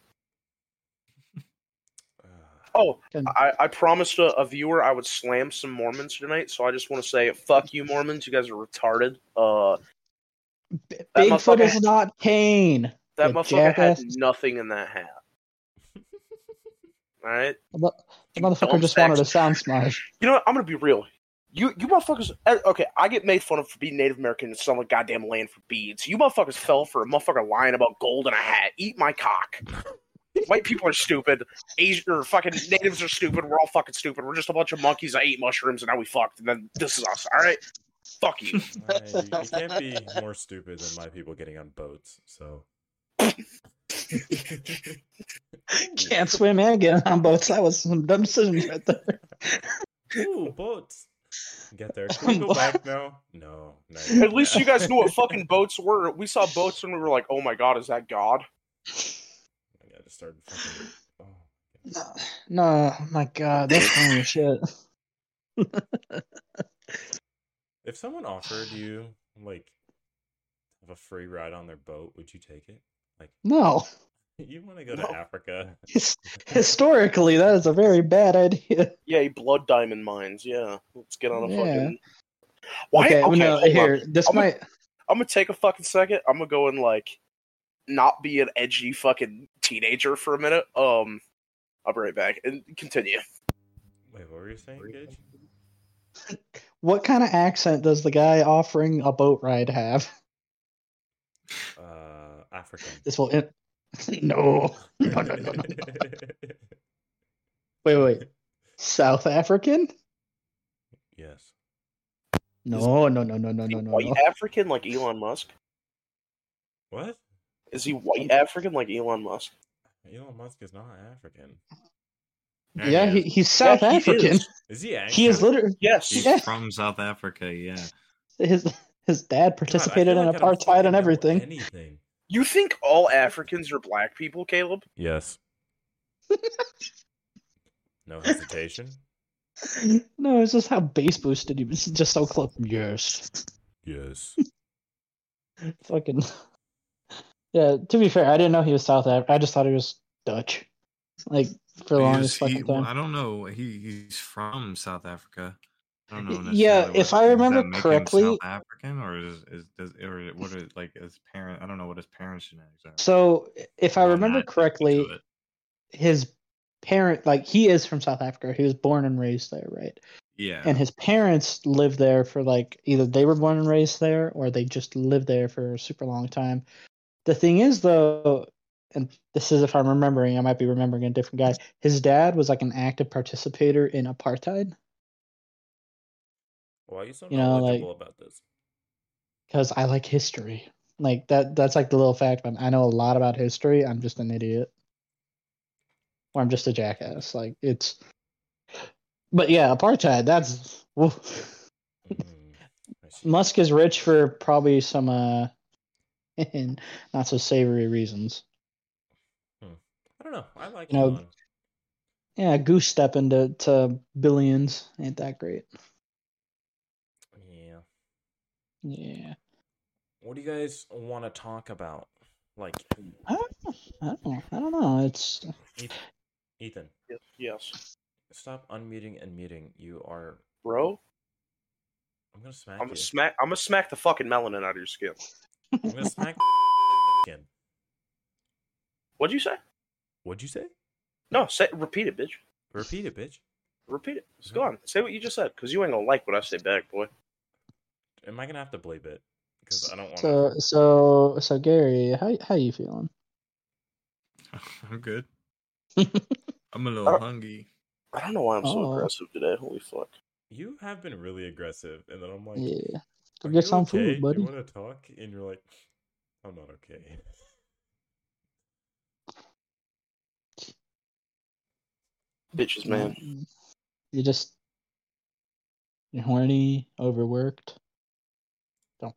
Speaker 1: Oh. I, I promised a, a viewer I would slam some Mormons tonight, so I just want to say, fuck you, Mormons. You guys are retarded. Uh,
Speaker 4: Bigfoot is not Cain.
Speaker 1: that motherfucker had nothing in that hat. All right,
Speaker 4: The the motherfucker just wanted to sound smart.
Speaker 1: you know what? I'm gonna be real. You you motherfuckers. eh, Okay, I get made fun of for being Native American and selling goddamn land for beads. You motherfuckers fell for a motherfucker lying about gold in a hat. Eat my cock. White people are stupid. Asian or fucking natives are stupid. We're all fucking stupid. We're just a bunch of monkeys that ate mushrooms and now we fucked. And then this is us. All right. Fuck you.
Speaker 2: Uh, you, you can't be more stupid than my people getting on boats. So.
Speaker 4: Can't swim and get on boats. That was some dumb decisions right there.
Speaker 2: Ooh, boats. Get there. Can we go back now? No. no
Speaker 1: At least you guys knew what fucking boats were. We saw boats and we were like, oh my god, is that God?
Speaker 2: I just started fucking. Oh.
Speaker 4: No, no, my god, that's funny shit.
Speaker 2: If someone offered you like have a free ride on their boat, would you take it? Like
Speaker 4: No,
Speaker 2: you want to go to Africa?
Speaker 4: Historically, that is a very bad idea.
Speaker 1: Yeah, blood diamond mines. Yeah. Let's get on a
Speaker 4: Yeah.
Speaker 1: fucking. Why?
Speaker 4: okay,
Speaker 1: Okay,
Speaker 4: no,
Speaker 1: hold on.
Speaker 4: here, this
Speaker 1: I'm gonna-
Speaker 4: might.
Speaker 1: I'm gonna take a fucking second. I'm gonna go and like not be an edgy fucking teenager for a minute. Um, I'll be right back and continue.
Speaker 2: Wait, what were you saying, Gage?
Speaker 4: What kind of accent does the guy offering a boat ride have?
Speaker 2: Uh, African.
Speaker 4: This will. In- no, no, no, no, no. Wait, wait. South African?
Speaker 2: yes.
Speaker 4: No, no, no, no, no, no, no,
Speaker 1: white
Speaker 4: no.
Speaker 1: African like Elon Musk?
Speaker 2: What?
Speaker 1: Is he white African like Elon Musk?
Speaker 2: Elon Musk is not African.
Speaker 4: Yeah, he, he's South
Speaker 1: Yeah, he
Speaker 4: African.
Speaker 1: is.
Speaker 2: Is he actually?
Speaker 4: He is literally
Speaker 1: Yes.
Speaker 3: He's
Speaker 4: Yeah.
Speaker 3: from South Africa, yeah.
Speaker 4: his his dad participated
Speaker 2: feel
Speaker 4: in
Speaker 2: like
Speaker 4: apartheid and everything.
Speaker 2: Anything.
Speaker 1: You think all Africans are black people, Caleb?
Speaker 2: Yes. no hesitation.
Speaker 4: No, it's just how bass boosted he was. Just so close. Yes.
Speaker 2: Yes.
Speaker 4: Fucking. Yeah. To be fair, I didn't know he was South African. I just thought he was Dutch. Like for the longest
Speaker 3: he-
Speaker 4: fucking time.
Speaker 3: I don't know. He he's from South Africa. I don't know.
Speaker 4: Yeah, if I remember
Speaker 3: that make him
Speaker 4: correctly-
Speaker 3: South African or is is does or what is like his parent? I don't know what his parents' genetics are.
Speaker 4: So, if I
Speaker 3: I'm
Speaker 4: remember correctly, his parent, like he is from South Africa. He was born and raised there, right?
Speaker 3: yeah,
Speaker 4: And his parents lived there for like either they were born and raised there or they just lived there for a super long time. The thing is, though, and this is if I'm remembering, I might be remembering a different guy. His dad was like an active participator in apartheid
Speaker 2: Why are you so
Speaker 4: You know,
Speaker 2: knowledgeable about this?
Speaker 4: because I like history. Like that. That's like the little fact. I know a lot about history. I'm just an idiot, or I'm just a jackass. Like it's. But yeah, apartheid. That's.
Speaker 2: Mm,
Speaker 4: Musk is rich for probably some uh not so savory reasons. Hmm.
Speaker 2: I don't know. I like
Speaker 4: You know,
Speaker 2: Elon.
Speaker 4: Yeah, goose stepping into to billions ain't that great.
Speaker 2: Yeah.
Speaker 4: Yeah.
Speaker 2: What do you guys want to talk about? Like,
Speaker 4: I don't know. I don't know. I don't know. It's
Speaker 2: Ethan,
Speaker 1: Yes,
Speaker 2: stop unmuting and muting. You are.
Speaker 1: bro.
Speaker 2: I'm gonna smack
Speaker 1: I'm gonna smack. I'm gonna smack the fucking melanin out of your skin.
Speaker 2: I'm gonna smack again.
Speaker 1: What'd you say?
Speaker 2: What'd you say?
Speaker 1: No, say repeat it, bitch.
Speaker 2: Repeat it, bitch.
Speaker 1: Repeat it. Just go on. Say what you just said, because you ain't gonna like what I say back, boy.
Speaker 2: Am I gonna have to bleep it? Because I don't want to
Speaker 4: so so so Gary, how how you feeling?
Speaker 3: I'm good. I'm a little
Speaker 1: Uh,
Speaker 3: hungry.
Speaker 1: I don't know why I'm so
Speaker 4: Oh.
Speaker 1: aggressive today. Holy fuck.
Speaker 2: You have been really aggressive, and then I'm like,
Speaker 4: Yeah. Go
Speaker 2: "Are
Speaker 4: get some
Speaker 2: okay?
Speaker 4: food, buddy.
Speaker 2: You want to talk? And you're like, I'm not okay.
Speaker 1: Bitches, man.
Speaker 4: You just you're horny, overworked. Don't.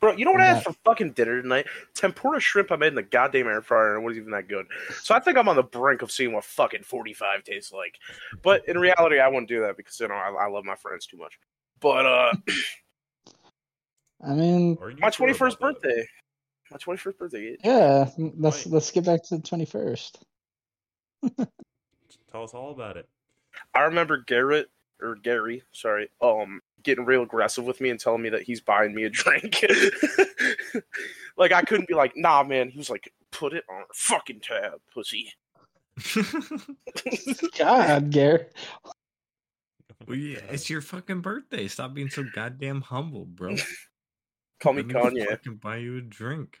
Speaker 1: Bro, you know what I
Speaker 4: Yeah.
Speaker 1: had for fucking dinner tonight? Tempura shrimp I made in the goddamn air fryer and it wasn't even that good. So I think I'm on the brink of seeing what fucking 45 tastes like. But in reality, I wouldn't do that because, you know, I, I love my friends too much. But, uh,
Speaker 4: I mean,
Speaker 1: my 21st birthday. My 21st birthday.
Speaker 4: yeah. Let's
Speaker 2: Right.
Speaker 4: let's get back to the twenty first.
Speaker 2: Tell us all about it.
Speaker 1: I remember Garrett or Gary, sorry, um, getting real aggressive with me and telling me that he's buying me a drink. like I couldn't be like, nah, man. He was like, put it on a fucking tab, pussy.
Speaker 4: God, Garrett.
Speaker 3: Well, yeah, it's your fucking birthday. Stop being so goddamn humble, bro.
Speaker 1: Call me
Speaker 3: Let
Speaker 1: Kanye.
Speaker 3: fucking buy you a drink.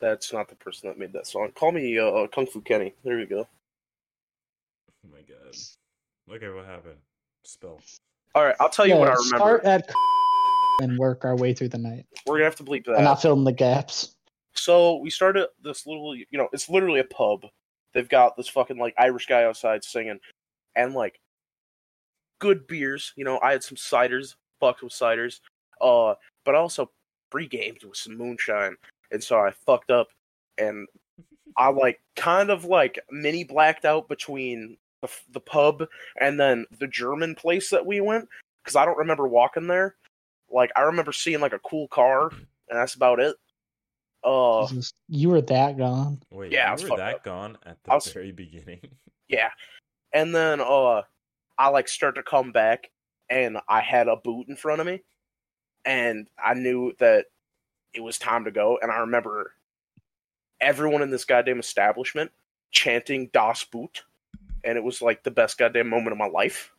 Speaker 1: That's not the person that made that song. Call me uh, Kung Fu Kenny. There you go.
Speaker 2: Oh my god. Okay, what happened? Spell.
Speaker 1: All right, I'll tell you
Speaker 4: Yeah,
Speaker 1: what I remember.
Speaker 4: Start at and work our way through the night.
Speaker 1: We're gonna have to bleep that.
Speaker 4: And not fill in the gaps.
Speaker 1: So we started this little, you know, it's literally a pub. They've got this fucking like Irish guy outside singing, and like good beers. You know, I had some ciders, fucked with ciders, uh, but I also pre-gamed with some moonshine, and so I fucked up, and I like kind of like mini blacked out between the, the pub and then the German place that we went because I don't remember walking there. Like I remember seeing like a cool car, and that's about it. Uh,
Speaker 4: Jesus, you were that gone.
Speaker 2: Wait,
Speaker 1: Yeah, I was
Speaker 2: were that
Speaker 1: up.
Speaker 2: gone at the
Speaker 1: was-
Speaker 2: very beginning.
Speaker 1: Yeah. And then uh I like start to come back and I had a boot in front of me and I knew that it was time to go and I remember everyone in this goddamn establishment chanting Das Boot and it was like the best goddamn moment of my life.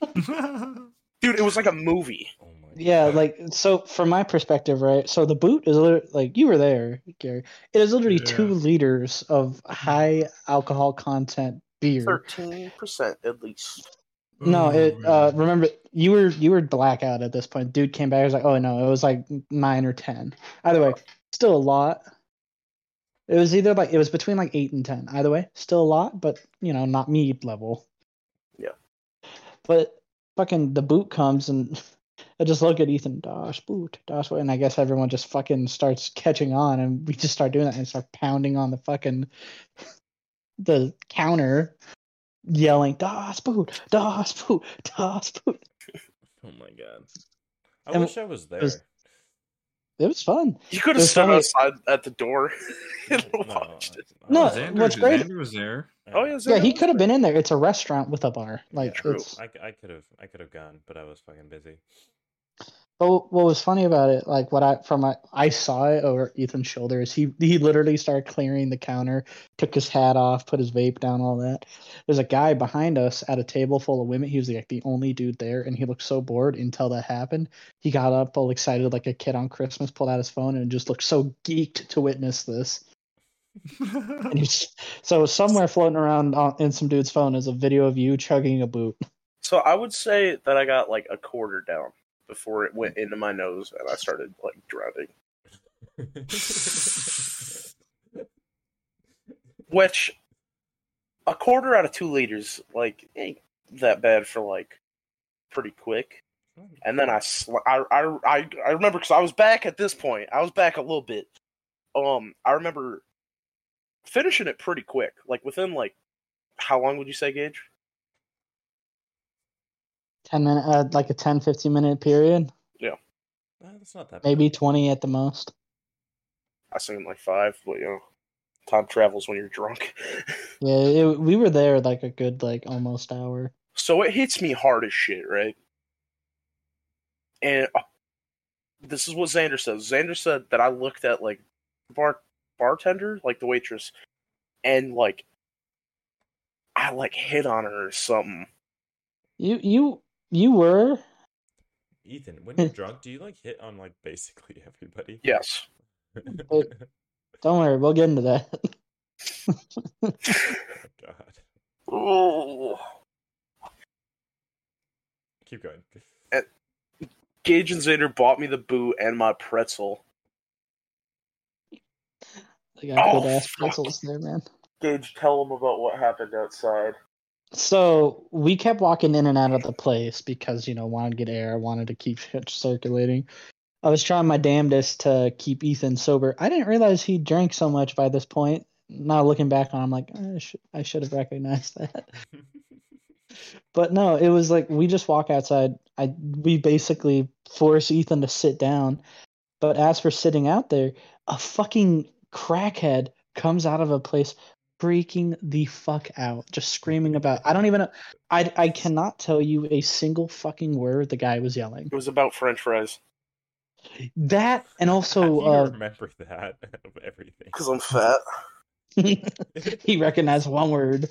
Speaker 1: Dude, it was like a movie.
Speaker 2: Oh
Speaker 4: Yeah,
Speaker 2: god.
Speaker 4: like so from my perspective, right? So the boot is like you were there, Gary. It is literally
Speaker 3: Yeah.
Speaker 4: two liters of high alcohol content beer.
Speaker 1: 13% at least.
Speaker 4: No,
Speaker 3: Oh,
Speaker 4: it uh remember you were you were blackout at this point. Dude came back, I was like, Oh no, it was like nine or ten. Either way, still a lot. It was either like it was between like eight and ten. Either way, still a lot, but you know, not me level.
Speaker 1: Yeah.
Speaker 4: But fucking the boot comes and I just look at Ethan, Dosh boot, Dosh and I guess everyone just fucking starts catching on and we just start doing that and start pounding on the fucking the counter yelling, Das boot, Das boot, Das boot.
Speaker 2: oh my god. I
Speaker 4: And
Speaker 2: wish I was there.
Speaker 4: was- It was fun.
Speaker 1: You could have stood outside at the door and
Speaker 2: No,
Speaker 1: watched it.
Speaker 2: I- I
Speaker 4: No,
Speaker 2: was-
Speaker 3: Xander,
Speaker 4: what's great-
Speaker 3: Xander was there.
Speaker 1: Oh, yeah,
Speaker 4: Yeah, he could have been in there. It's a restaurant with a bar. Like
Speaker 1: True.
Speaker 2: I, I could have I could have gone, but I was fucking busy.
Speaker 4: But what what was funny about it, like what I from my I saw it over Ethan's shoulders. he he literally started clearing the counter, took his hat off, put his vape down, all that. There's a guy behind us at a table full of women. He was like the only dude there, and he looked so bored until that happened. He got up all excited like a kid on Christmas, pulled out his phone, and just looked so geeked to witness this. And he's so somewhere floating around on, in some dude's phone is a video of you chugging a boot.
Speaker 1: So I would say that I got like a quarter down before it went into my nose and I started like drowning. Which a quarter out of two liters like ain't that bad for like pretty quick. And then I sl- I I I, I remember because I was back at this point. I was back a little bit. Um, I remember finishing it pretty quick. Like within like how long would you say, Gage?
Speaker 4: 10 minute, uh, like a 10, 15 minute period,
Speaker 2: Ah, that's not that
Speaker 4: maybe
Speaker 2: bad.
Speaker 4: 20 at the most.
Speaker 1: I seen like five, but you know, time travels when you're drunk.
Speaker 4: Yeah, it, we were there like a good like almost hour.
Speaker 1: so it hits me hard as shit, right? And uh, this is what Xander says. Xander said that I looked at like bar bartender, like the waitress, and like I like hit on her or something.
Speaker 4: You you you were
Speaker 2: Ethan, when you're drunk, do you like hit on like basically everybody?
Speaker 1: Yes.
Speaker 4: don't worry, we'll get into that.
Speaker 2: Oh, God.
Speaker 1: Oh.
Speaker 2: Keep going.
Speaker 1: Gage and Xander bought me the boo and my pretzel.
Speaker 4: They got
Speaker 1: Oh,
Speaker 4: good ass pretzels there, man.
Speaker 1: Gage, tell them about what happened outside.
Speaker 4: So we kept walking in and out of the place because you know wanted to get air, wanted to keep shit circulating. I was trying my damnedest to keep Ethan sober. I didn't realize he drank so much by this point. Now looking back on, I'm like, oh, I should I should have recognized that. But no, it was like we just walk outside. I we basically force Ethan to sit down. But as for sitting out there, a fucking crackhead comes out of a place freaking the fuck out, just screaming about. I don't even know. I I cannot tell you a single fucking word the guy was yelling.
Speaker 1: It was about French fries
Speaker 4: That and also
Speaker 2: do you
Speaker 4: uh,
Speaker 2: remember that of everything?
Speaker 1: because I'm fat.
Speaker 4: he recognized one word.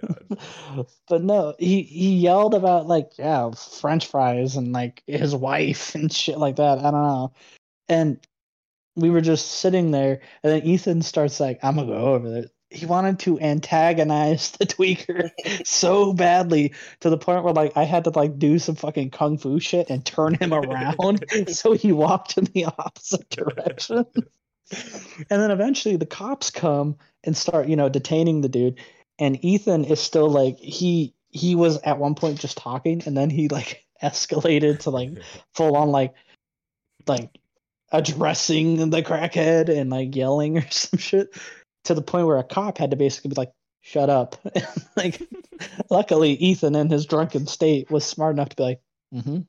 Speaker 2: God.
Speaker 4: but no, he he yelled about like yeah, French fries and like his wife and shit like that. I don't know. And we were just sitting there, and then Ethan starts like, "I'm gonna go over there." He wanted to antagonize the tweaker so badly to the point where like I had to like do some fucking kung fu shit and turn him around so he walked in the opposite direction. and then eventually the cops come and start, you know, detaining the dude. And Ethan is still like he he was at one point just talking and then he like escalated to like full on like like addressing the crackhead and like yelling or some shit to the point where a cop had to basically be like shut up like luckily ethan in his drunken state was smart enough to be like mm-hmm.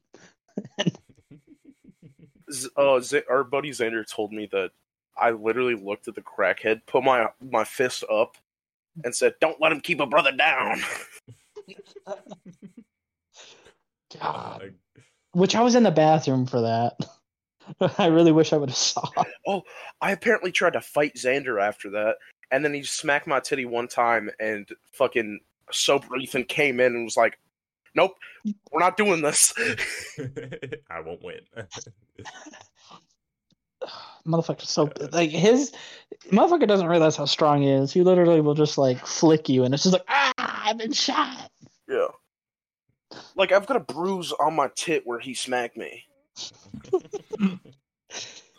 Speaker 1: Z- uh, Z- our buddy Xander told me that I literally looked at the crackhead, put my my fist up, and said, "Don't let him keep a brother down."
Speaker 4: God.
Speaker 2: Like,
Speaker 4: which i was in the bathroom for that i really wish i would have saw Oh,
Speaker 1: I apparently tried to fight Xander after that, and then he smacked my titty one time, and fucking sober Ethan came in and was like, "Nope, we're not doing this."
Speaker 2: I won't win.
Speaker 4: motherfucker so like his motherfucker doesn't realize how strong he is he literally will just like flick you and it's just like ah i've been shot
Speaker 1: yeah, like I've got a bruise on my tit where he smacked me.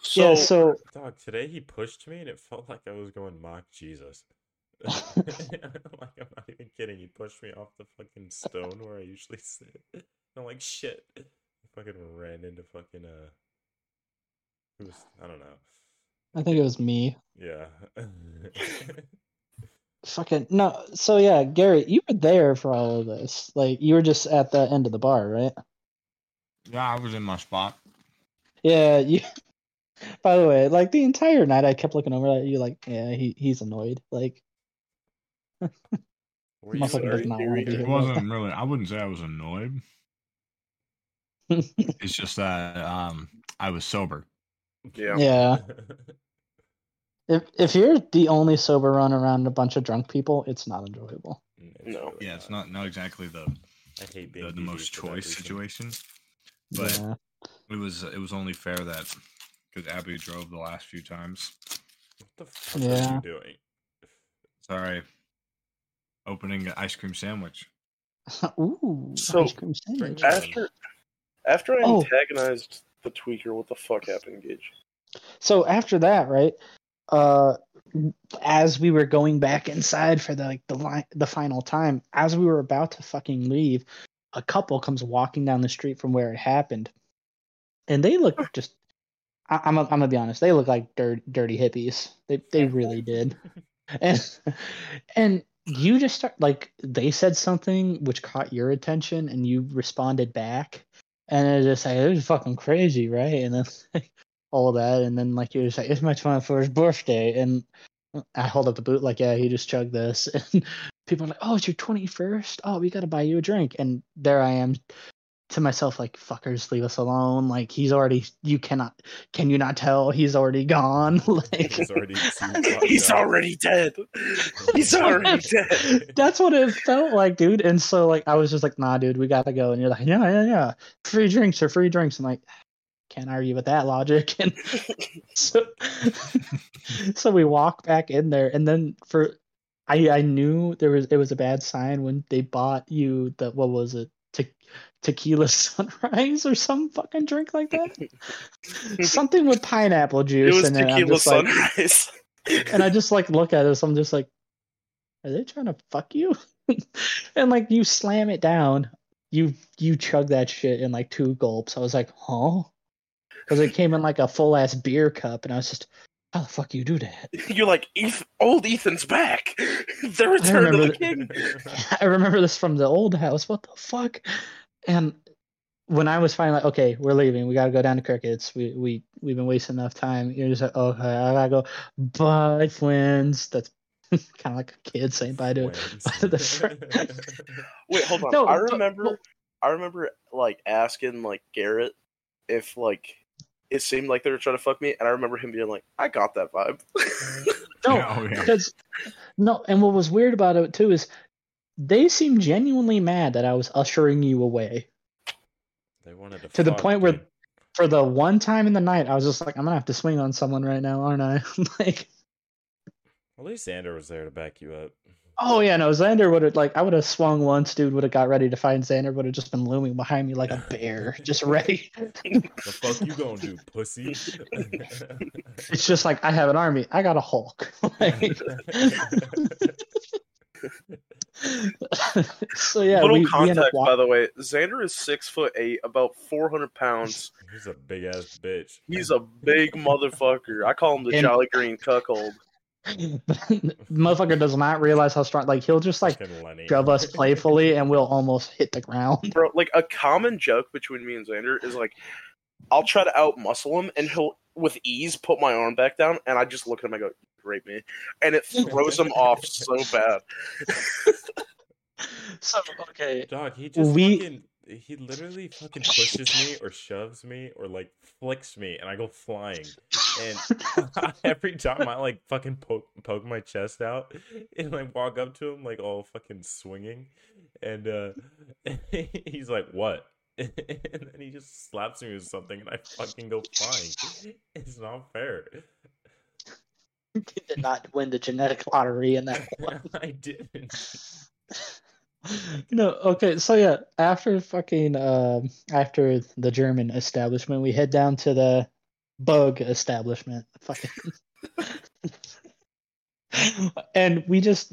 Speaker 1: So,
Speaker 4: yeah so
Speaker 2: Dog, today he pushed me and it felt like I was going mock Jesus. like I'm not even kidding. He pushed me off the fucking stone where I usually sit. I'm like shit. I fucking ran into fucking uh who's I don't know.
Speaker 4: i think it was me
Speaker 2: Yeah.
Speaker 4: fucking no so yeah gary you were there for all of this like you were just at the end of the bar right
Speaker 3: Yeah, I was in my spot.
Speaker 4: yeah you by the way like the entire night i kept looking over at you like yeah he, he's annoyed like
Speaker 2: Were you sorry?
Speaker 4: not want to be
Speaker 3: It wasn't really. I wouldn't say I was annoyed. It's just that um, I was sober.
Speaker 1: yeah,
Speaker 4: yeah if if you're the only sober run around a bunch of drunk people it's not enjoyable
Speaker 2: It's
Speaker 1: No.
Speaker 2: really
Speaker 3: Yeah, it's not not exactly the
Speaker 2: I hate being
Speaker 3: the, the most choice
Speaker 2: reason.
Speaker 3: situation, but
Speaker 4: yeah
Speaker 3: it was it was only fair that because Abby drove the last few times.
Speaker 2: What the fuck are
Speaker 4: Yeah.
Speaker 2: you doing?
Speaker 3: Sorry, opening an ice cream sandwich.
Speaker 4: Ooh,
Speaker 1: So,
Speaker 4: ice cream sandwich.
Speaker 1: After after I
Speaker 4: Oh.
Speaker 1: antagonized the tweaker, what the fuck happened, Gage?
Speaker 4: So after that, right? Uh, as we were going back inside for the like the line, the final time, as we were about to fucking leave, a couple comes walking down the street from where it happened, and they look just. I, I'm, I'm gonna be honest. They look like dirt, dirty hippies. They they really did. and and you just start like they said something which caught your attention and you responded back and it was just like it was fucking crazy right and then like, all that and then like you was like it's my 21st birthday and i hold up the boot like yeah he just chugged this and people are like oh it's your 21st oh we gotta buy you a drink and there i am to myself like fuckers leave us alone like he's already you cannot can you not tell he's already gone like
Speaker 2: He's already
Speaker 1: He's already dead. He's already dead.
Speaker 4: That's what it felt like, dude. And so like I was just like, nah, dude, we gotta go. And you're like, yeah, yeah, yeah. Free drinks or free drinks. I'm like, can't argue with that logic. And so so we walk back in there and then for I I knew there was it was a bad sign when they bought you the what was it? Te- tequila sunrise or some fucking drink like that. Something with pineapple juice. I'm
Speaker 1: tequila
Speaker 4: just like,
Speaker 1: sunrise.
Speaker 4: and I just like look at this. I'm just like, are they trying to fuck you? and like you slam it down, you you chug that shit in like two gulps. I was like, huh? Because it came in like a full ass beer cup, and I was just, how the fuck you do that?
Speaker 1: You're like, Eth- old Ethan's back. the
Speaker 4: I
Speaker 1: return of
Speaker 4: remember
Speaker 1: the king.
Speaker 4: I remember this from the old house. What the fuck? And when I was finally like, okay, we're leaving. We gotta go down to Crickets. We we we've been wasting enough time. You're just like, okay, I gotta go. Bye, twins. That's kind of like a kid saying bye to
Speaker 2: Twins.
Speaker 4: bye to the friend.
Speaker 1: Wait, hold on.
Speaker 4: No,
Speaker 1: I remember.
Speaker 4: well-
Speaker 1: I remember like asking like Garrett if like it seemed like they were trying to fuck me, and I remember him being like, "I got that vibe."
Speaker 4: No,
Speaker 3: Yeah, oh, yeah.
Speaker 4: because no, and what was weird about it too is they seemed genuinely mad that I was ushering you away.
Speaker 2: They wanted to
Speaker 4: To the
Speaker 2: fuck,
Speaker 4: point where- For the one time in the night, I was just like, I'm gonna have to swing on someone right now, aren't I? like,
Speaker 2: At least Xander was there to back you up.
Speaker 4: Oh yeah, no, Xander would have like I would have swung once, dude would have got ready to find Xander, would have just been looming behind me like a bear, just ready.
Speaker 2: The fuck you gonna do, pussy?
Speaker 4: It's just like I have an army, I got a Hulk. Like- so yeah,
Speaker 1: Little
Speaker 4: we, we end
Speaker 1: context,
Speaker 4: wa-
Speaker 1: by the way. Xander is six foot eight, about four hundred pounds.
Speaker 2: He's a big ass bitch.
Speaker 1: He's a big motherfucker. I call him the
Speaker 4: And-
Speaker 1: Jolly Green cuckold.
Speaker 4: motherfucker does not realize how strong. Like he'll just like shove us playfully, and we'll almost hit the ground.
Speaker 1: Bro, like a common joke between me and Xander is like, I'll try to out muscle him, and he'll with ease put my arm back down, and I just look at him and go, "You "Rape me," and it throws him off so bad.
Speaker 4: So okay,
Speaker 2: Dog, he just
Speaker 4: We-
Speaker 2: fucking he literally fucking pushes me or shoves me or like flicks me and I go flying. And every time I like fucking poke poke my chest out and like walk up to him like all fucking swinging and uh he's like, "What?" and then he just slaps me with something and I fucking go flying. It's not fair.
Speaker 4: he did not win the genetic lottery in that one.
Speaker 2: I didn't.
Speaker 4: no, okay, so yeah, after fucking um after the German establishment, we head down to the bug establishment. Fucking and we just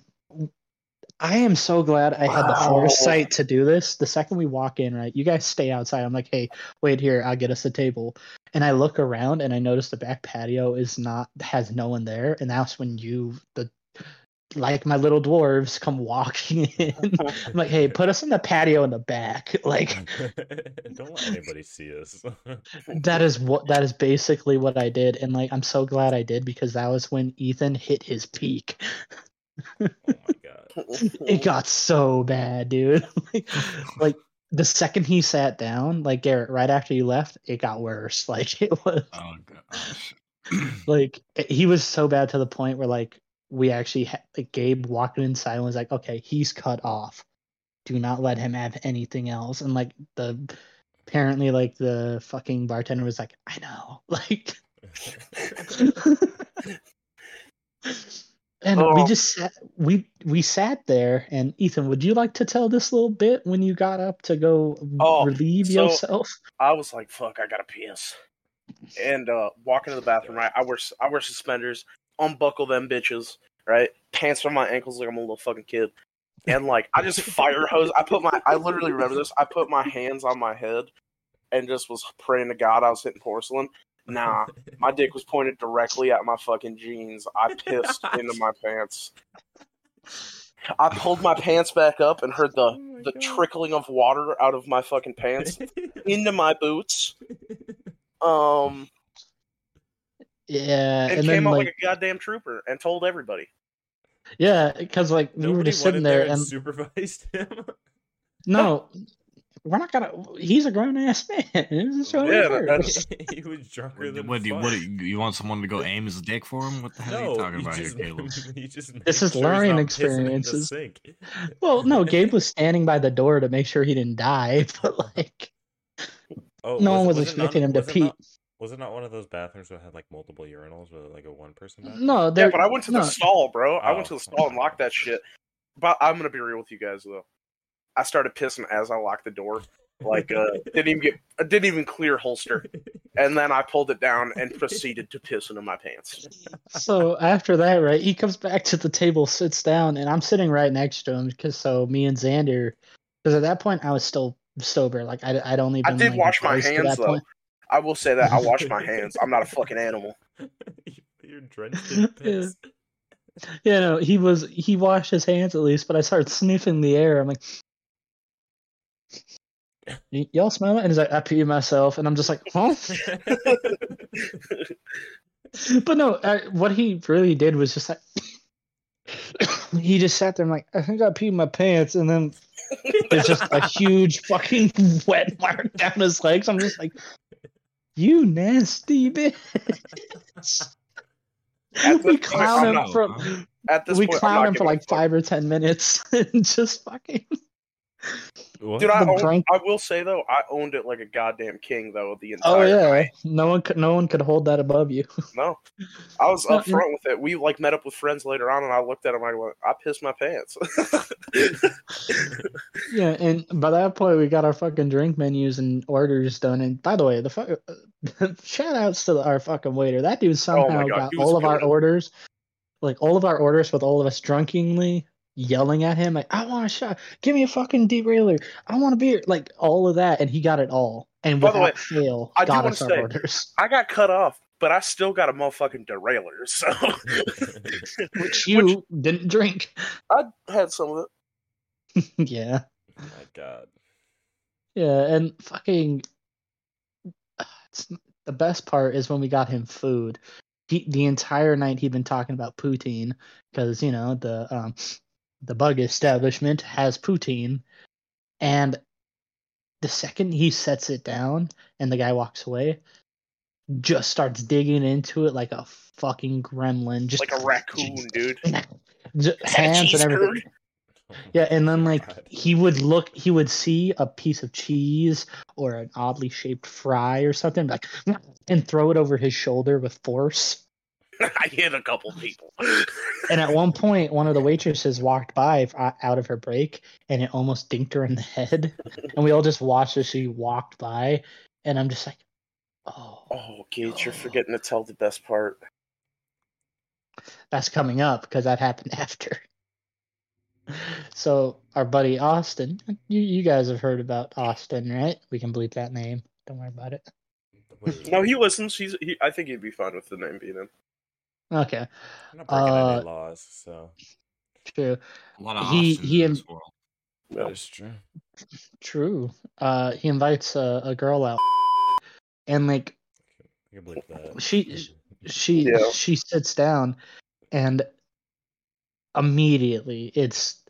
Speaker 4: I am so glad I had the foresight to do this. The second we walk in, right, you guys stay outside. I'm like, hey, wait here, I'll get us a table. And I look around and I notice the back patio is not has no one there. And that's when you the like my little dwarves come walking in. I'm like, hey, put us in the patio in the back. Like
Speaker 2: Don't let anybody see us.
Speaker 4: that is what that is basically what I did. And like I'm so glad I did because that was when Ethan hit his peak.
Speaker 2: Oh my god.
Speaker 4: It got so bad, dude. like, like the second he sat down, like Garrett, right after you left, it got worse. Like it was
Speaker 3: Oh gosh.
Speaker 4: like he was so bad to the point where like we actually like Gabe walking inside and was like, okay, he's cut off. Do not let him have anything else. And like the apparently like the fucking bartender was like, I know, like. and we
Speaker 1: Oh.
Speaker 4: just sat, we we sat there and Ethan, would you like to tell this little bit when you got up to go
Speaker 1: Oh,
Speaker 4: relieve
Speaker 1: so-
Speaker 4: yourself?
Speaker 1: I was like, "Fuck, I gotta piss," and uh, walk into the bathroom. Right, I wear I wear suspenders, unbuckle them bitches. Right, pants on my ankles like I'm a little fucking kid, and like I just fire hose. I put my I literally remember this. I put my hands on my head and just was praying to God I was hitting porcelain. Nah, my dick was pointed directly at my fucking jeans. I pissed into my pants. I pulled my pants back up and heard the
Speaker 2: Oh
Speaker 1: the
Speaker 2: God.
Speaker 1: trickling of water out of my fucking pants into my boots. Um,
Speaker 4: Yeah,
Speaker 1: and,
Speaker 4: and,
Speaker 1: came
Speaker 4: then
Speaker 1: out
Speaker 4: like,
Speaker 1: like, a goddamn trooper and told everybody.
Speaker 4: yeah, because like we were just sitting
Speaker 2: in
Speaker 4: there
Speaker 2: and
Speaker 4: and
Speaker 2: supervised him.
Speaker 4: no, we're not gonna. He's a grown ass man. This is showing
Speaker 1: Yeah,
Speaker 2: he was drunker
Speaker 3: What,
Speaker 2: than
Speaker 3: what do you,
Speaker 2: fuck.
Speaker 3: what you, you want someone to go aim his dick for him? What the hell are you talking about
Speaker 2: just,
Speaker 3: here, Caleb?
Speaker 2: he just
Speaker 4: This is
Speaker 2: sure
Speaker 4: learning
Speaker 2: not pissing in the
Speaker 4: experiences. Well, no, Gabe was standing by the door to make sure he didn't die, but like
Speaker 2: Oh,
Speaker 4: no one was
Speaker 2: it
Speaker 4: expecting
Speaker 2: not-
Speaker 4: him to pee.
Speaker 2: not- was it not one of those bathrooms that had like multiple urinals with like a one person bathroom?
Speaker 4: No,
Speaker 1: Yeah, but I went to
Speaker 4: no,
Speaker 1: the stall, bro. I went
Speaker 2: Oh.
Speaker 1: to the stall and locked that shit. But I'm gonna be real with you guys though. I started pissing as I locked the door. Like, uh, didn't even get, I didn't even clear holster, and then I pulled it down and proceeded to piss into my pants.
Speaker 4: So after that, right, he comes back to the table, sits down, and I'm sitting right next to him because so me and Xander, because at that point I was still sober. Like I, I'd only been,
Speaker 1: I
Speaker 4: been.
Speaker 1: did
Speaker 4: like,
Speaker 1: wash my
Speaker 4: close
Speaker 1: hands though.
Speaker 4: point.
Speaker 1: I will say that I washed my hands. I'm not a fucking animal.
Speaker 2: You're drenched in piss.
Speaker 4: Yeah, no, he was. He washed his hands at least, but I started sniffing the air. I'm like, "Y- y'all smell it? And he's like, I pee myself, and I'm just like, huh? but no, I, what he really did was just like, he just sat there and like, I think I peed my pants, and then there's just a huge fucking wet mark down his legs. I'm just like, you nasty bitch. We
Speaker 1: point,
Speaker 4: clown him for
Speaker 1: At this
Speaker 4: we
Speaker 1: point,
Speaker 4: clown him for like five or ten minutes and just fucking
Speaker 2: What?
Speaker 1: Dude, I, owned,
Speaker 4: drunk-
Speaker 1: I will say though, I owned it like a goddamn king though the oh, entire
Speaker 4: Oh yeah.
Speaker 1: night.
Speaker 4: No one could no one could hold that above you.
Speaker 1: No, I was
Speaker 4: No,
Speaker 1: up front with it. We like met up with friends later on, and I looked at him. I went, "I pissed my pants."
Speaker 4: Yeah, and by that point we got our fucking drink menus and orders done. And by the way, the fuck, shout outs to our fucking waiter. That dude oh somehow
Speaker 1: Oh God,
Speaker 4: got all of our orders, like all of our orders with all of us drunkenly yelling at him like, "I want a shot, give me a fucking derailer, I want a beer," like all of that, and he got it all. And
Speaker 1: By the
Speaker 4: without
Speaker 1: way,
Speaker 4: fail,
Speaker 1: I
Speaker 4: got
Speaker 1: wanna
Speaker 4: us our
Speaker 1: say-
Speaker 4: orders,
Speaker 1: I got cut off, but I still got a motherfucking derailer. So
Speaker 4: which you didn't drink.
Speaker 1: I had some of it.
Speaker 4: yeah.
Speaker 2: Oh my god.
Speaker 4: Yeah, and fucking it's, the best part is when we got him food. He the entire night he'd been talking about poutine because you know the um the bug establishment has poutine, and the second he sets it down and the guy walks away, just starts digging into it like a fucking gremlin, just
Speaker 1: Like a raccoon, dude.
Speaker 4: J-
Speaker 1: a
Speaker 4: hands and everything.
Speaker 1: curd?
Speaker 4: Yeah, and then like
Speaker 2: God.
Speaker 4: he would look, he would see a piece of cheese or an oddly shaped fry or something, like and throw it over his shoulder with force.
Speaker 1: I hit a couple people.
Speaker 4: And at one point, one of the waitresses walked by f- uh, out of her break, and it almost dinked her in the head. And we all just watched as she walked by, and I'm just like, oh,
Speaker 1: oh, Gage, you're forgetting to tell the best part.
Speaker 4: that's coming up because that happened after. So our buddy Austin, you you guys have heard about Austin, right? We can bleep that name. Don't worry about it.
Speaker 2: Wait,
Speaker 1: No, he listens. He's. He, I think he'd be fine with the name being in.
Speaker 4: Okay,
Speaker 2: I'm not breaking
Speaker 4: uh,
Speaker 2: any laws, so
Speaker 4: true.
Speaker 3: A lot of
Speaker 4: He- he
Speaker 3: in
Speaker 4: and-
Speaker 3: this world.
Speaker 2: that is true.
Speaker 4: True. Uh, he invites a, a girl out, and like
Speaker 2: I can believe that.
Speaker 4: she she
Speaker 1: Yeah.
Speaker 4: she sits down, and immediately it's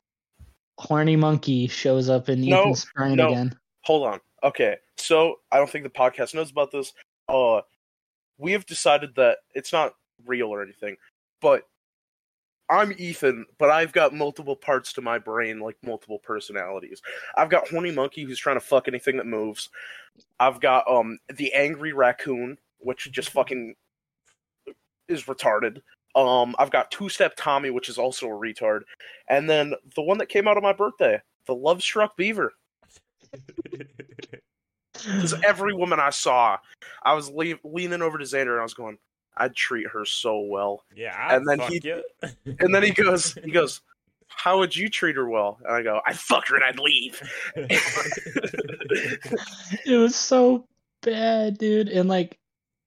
Speaker 4: horny monkey shows up in
Speaker 1: No,
Speaker 4: Ethan's brain
Speaker 1: no.
Speaker 4: again.
Speaker 1: Hold on. Okay, so I don't think the podcast knows about this. Uh, we have decided that it's not real or anything, but I'm Ethan, but I've got multiple parts to my brain, like multiple personalities. I've got horny monkey who's trying to fuck anything that moves. I've got um the angry raccoon, which just fucking is retarded. Um, I've got two step Tommy, which is also a retard, and then the one that came out on my birthday, the love struck beaver. Because every woman I saw, I was le- leaning over to Xander and I was going, I'd treat her so well.
Speaker 2: yeah,
Speaker 1: And then
Speaker 2: fuck
Speaker 1: he-
Speaker 2: you.
Speaker 1: And then he goes, he goes, how would you treat her well? And I go, I'd fuck her and I'd leave.
Speaker 4: It was so bad, dude. And like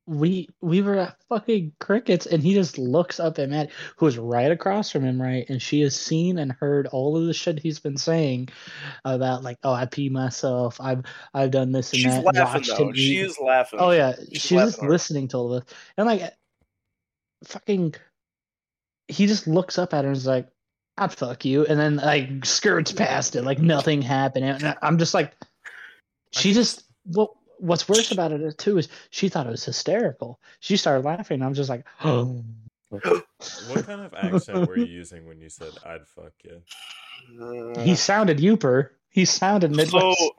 Speaker 4: we we were at fucking crickets and he just looks up at Matt, who is right across from him, right? And she has seen and heard all of the shit he's been saying about like, oh, I pee myself, I've I've done this and
Speaker 1: She's
Speaker 4: that.
Speaker 1: laughing
Speaker 4: watched
Speaker 1: though.
Speaker 4: him
Speaker 1: She
Speaker 4: eat.
Speaker 1: is laughing.
Speaker 4: Oh yeah,
Speaker 1: She's
Speaker 4: she's just
Speaker 1: laughing
Speaker 4: listening to all of this. And like fucking he just looks up at her and is like, I'd fuck you, and then like skirts past it like nothing happened. And I'm just like she just what what's worse about it too is she thought it was hysterical. She started laughing. I'm just like, oh.
Speaker 2: what kind of accent were you using when you said "I'd fuck you"?
Speaker 1: Uh,
Speaker 4: He sounded Yooper. He sounded Midwest.
Speaker 1: So,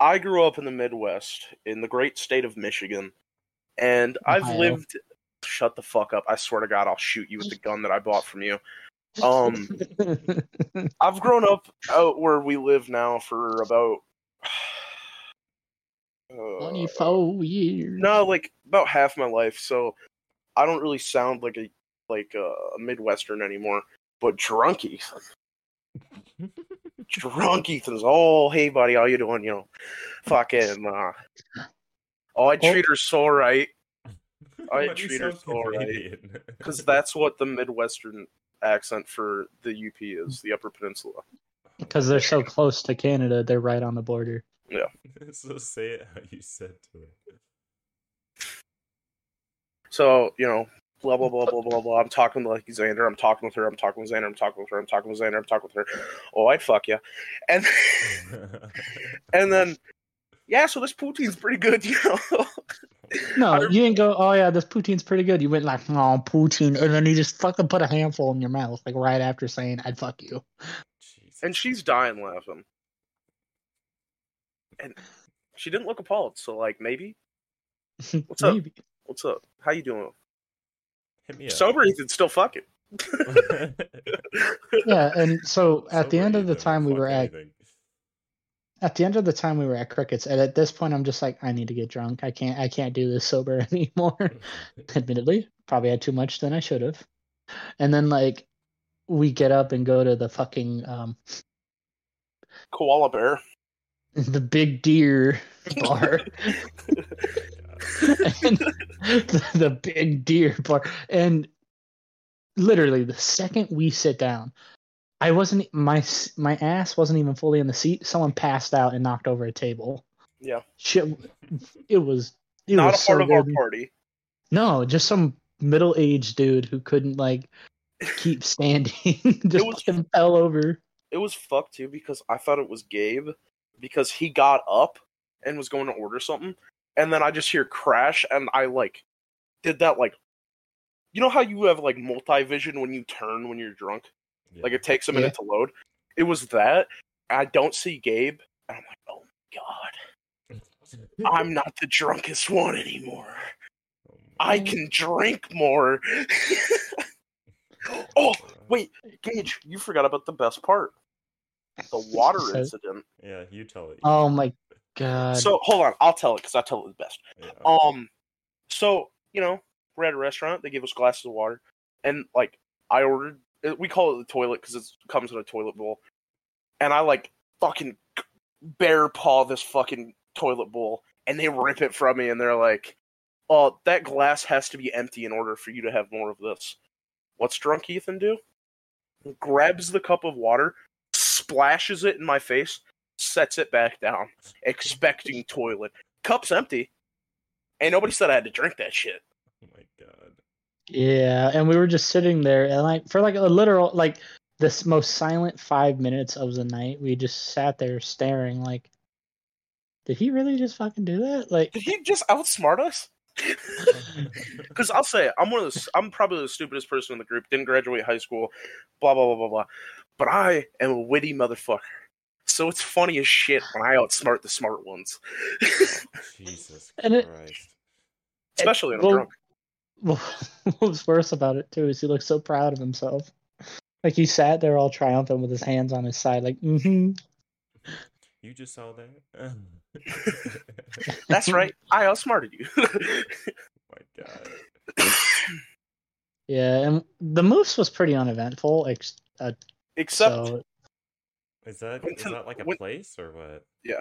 Speaker 1: I grew up in the Midwest, in the great state of Michigan, and I've lived. Shut the fuck up! I swear to God, I'll shoot you with the gun that I bought from you. Um, I've grown up out where we live now for about uh,
Speaker 4: Twenty-four years.
Speaker 1: no, like about half my life. So I don't really sound like a like a, a Midwestern anymore. But drunk Ethan, drunk Ethan's. Oh, hey buddy, how you doing? You know, fucking. Uh, oh, I treat her so right I
Speaker 2: Why do you
Speaker 1: treat her
Speaker 2: sound
Speaker 1: so right. Because that's what the Midwestern accent for the UP is, the Upper Peninsula.
Speaker 4: Because they're so close to Canada, they're right on the border. Yeah.
Speaker 2: so say it how you said to it.
Speaker 1: So you know, blah blah blah blah blah blah. I'm talking to like Xander. I'm talking with her. I'm talking with Xander. I'm talking with her. I'm talking with Xander. I'm talking with her. Oh, I'd fuck you. And and then yeah, so this poutine's pretty good, you know.
Speaker 4: No, you didn't go. Oh yeah, this poutine's pretty good. You went like, oh poutine, and then you just fucking put a handful in your mouth, like right after saying, "I'd fuck you."
Speaker 2: Jesus
Speaker 1: and she's dying laughing. And she didn't look appalled, so like maybe. What's up? What's up? How you doing?
Speaker 2: Hit me up.
Speaker 1: Sober Ethan still fucking.
Speaker 4: Yeah, and so at the
Speaker 2: Sober
Speaker 4: end of the time we were
Speaker 2: fuck
Speaker 4: at
Speaker 2: anything.
Speaker 4: At the end of the time we were at crickets and at this point i'm just like i need to get drunk. I can't i can't do this sober anymore. Admittedly probably had too much than i should have. And then like we get up and go to the fucking um
Speaker 1: Koala bear.
Speaker 4: the big deer bar. The, the big deer bar. And literally the second we sit down i wasn't my my ass wasn't even fully in the seat. Someone passed out and knocked over a table.
Speaker 1: Yeah.
Speaker 4: shit it was it
Speaker 1: Not
Speaker 4: was
Speaker 1: a part
Speaker 4: so
Speaker 1: of our party.
Speaker 4: no just some middle-aged dude who couldn't like keep standing. Just
Speaker 1: was-
Speaker 4: fucking fell over.
Speaker 1: It was fucked too because I thought it was Gabe because he got up and was going to order something, and then I just hear crash, and I like did that like, you know how you have like multi vision when you turn when you're drunk,
Speaker 2: Yeah.
Speaker 1: like it takes a minute to load. It was that. I don't see Gabe, and I'm like, oh my god, I'm not the drunkest one anymore.
Speaker 2: Oh
Speaker 1: I can drink more. oh, wait, Gage, you forgot about the best part. The water incident.
Speaker 2: Yeah, you tell it.
Speaker 4: oh my god
Speaker 1: So hold on, I'll tell it because I tell it the best.
Speaker 2: Yeah.
Speaker 1: Um, so you know, we're at a restaurant. They give us glasses of water, and like I ordered, we call it the toilet because it comes in a toilet bowl, and I like fucking bear paw this fucking toilet bowl, and they rip it from me, and they're like, "Oh, that glass has to be empty in order for you to have more of this." What's drunk Ethan do? Grabs the cup of water, splashes it in my face, sets it back down expecting toilet. Cup's empty. Ain't nobody said I had to drink that shit.
Speaker 2: Oh my god.
Speaker 4: Yeah, and we were just sitting there, and like for like a literal like this most silent five minutes of the night, we just sat there staring. Like, did he really just fucking do that? Like,
Speaker 1: Did he just outsmart us? Because I'll say I'm one of the I'm probably the stupidest person in the group. Didn't graduate high school, blah blah blah blah blah. But I am a witty motherfucker. So it's funny as shit when I outsmart the smart ones,
Speaker 2: Jesus
Speaker 4: And it-
Speaker 2: Christ.
Speaker 1: especially when I'm
Speaker 4: well,
Speaker 1: drunk.
Speaker 4: Well, what was worse about it too is he looked so proud of himself. Like he sat there all triumphant with his hands on his side, like, mm-hmm.
Speaker 2: You just saw that?
Speaker 1: That's right. I outsmarted you.
Speaker 2: my god.
Speaker 4: Yeah, and the moose was pretty uneventful. Ex- uh,
Speaker 1: Except
Speaker 4: so
Speaker 2: Is that
Speaker 1: Went
Speaker 2: is
Speaker 1: to-
Speaker 2: that like a
Speaker 1: went-
Speaker 2: place or what?
Speaker 1: Yeah,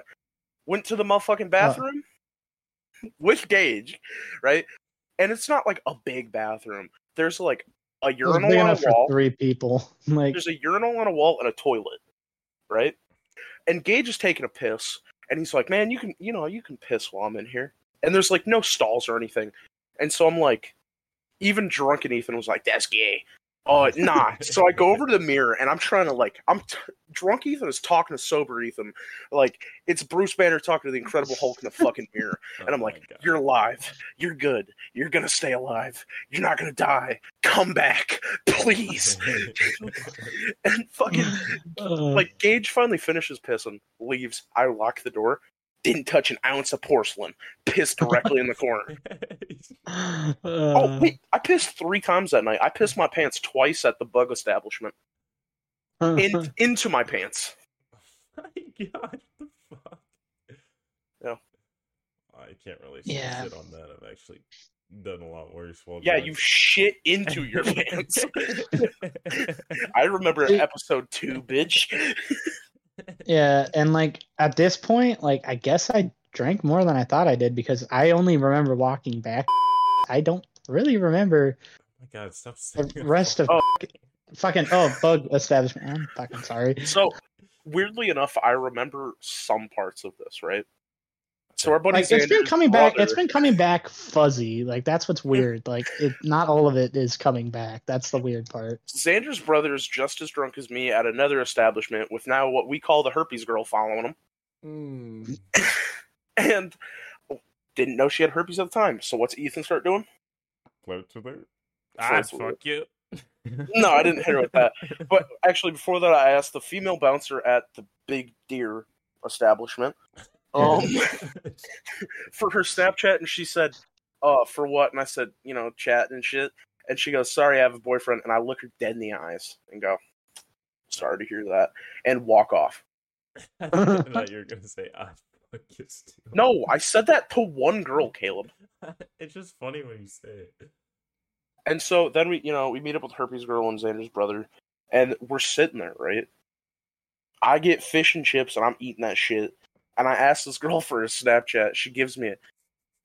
Speaker 1: went to the motherfucking bathroom with Gage, right? And it's not like a big bathroom. There's like a urinal
Speaker 4: big
Speaker 1: on a
Speaker 4: enough for
Speaker 1: wall.
Speaker 4: three people. Like,
Speaker 1: There's a urinal on a wall and a toilet, right? And Gage is taking a piss, and he's like, "Man, you can, you know, you can piss while I'm in here." And there's like no stalls or anything, and so I'm like, even drunken Ethan was like, "That's gay." Oh, nah. so I go over to the mirror and I'm trying to like, I'm t- drunk. Ethan is talking to sober Ethan, like it's Bruce Banner talking to the Incredible Hulk in the fucking mirror.
Speaker 2: Oh
Speaker 1: And I'm
Speaker 2: my
Speaker 1: like. "You're alive. You're good. You're gonna stay alive. You're not gonna die. Come back, please." and fucking
Speaker 4: uh,
Speaker 1: like Gage finally finishes pissing, leaves. I lock the door. Didn't touch an ounce of porcelain. Pissed directly in the corner.
Speaker 4: uh,
Speaker 1: Oh wait, I pissed three times that night. I pissed my pants twice at the bug establishment. In, into my pants.
Speaker 2: my god, the fuck?
Speaker 1: Yeah.
Speaker 2: I can't really say
Speaker 4: Yeah.
Speaker 2: shit on that. I've actually done a lot worse. While
Speaker 1: Yeah,
Speaker 2: drunk.
Speaker 1: you shit into your pants. I remember episode two, bitch.
Speaker 4: Yeah, and like at this point, like I guess I drank more than I thought I did because I only remember walking back. I don't really remember Oh
Speaker 2: my god, stop
Speaker 4: the rest of
Speaker 1: Oh.
Speaker 4: fucking oh bug establishment. I'm fucking sorry.
Speaker 1: So weirdly enough, I remember some parts of this, right? So our buddy
Speaker 4: Like it's been
Speaker 1: Xander's
Speaker 4: coming back. It's been coming back fuzzy. Like that's what's weird. Like it, not all of it is coming back. That's the weird part.
Speaker 1: Xander's brother is just as drunk as me at another establishment with now what we call the herpes girl following him,
Speaker 2: Mm.
Speaker 1: and didn't know she had herpes at the time. So what's Ethan start doing?
Speaker 2: Float to there.
Speaker 1: Float
Speaker 2: Ah,
Speaker 1: to there.
Speaker 2: fuck you.
Speaker 1: No, I didn't hit her with that. But actually, before that, I asked the female bouncer at the Big Deer establishment um, for her Snapchat, and she said, "Uh, for what?" And I said, "You know, chat and shit." And she goes, "Sorry, I have a boyfriend." And I look her dead in the eyes and go, "Sorry to hear that," and walk off.
Speaker 2: I thought you were gonna say "I fuck you. Stu."
Speaker 1: No, I said that to one girl, Caleb.
Speaker 2: it's just funny when you say it.
Speaker 1: And so then we, you know, we meet up with Herpes Girl and Xander's brother, and we're sitting there, right? I get fish and chips, and I'm eating that shit. And I ask this girl for a Snapchat. She gives me it,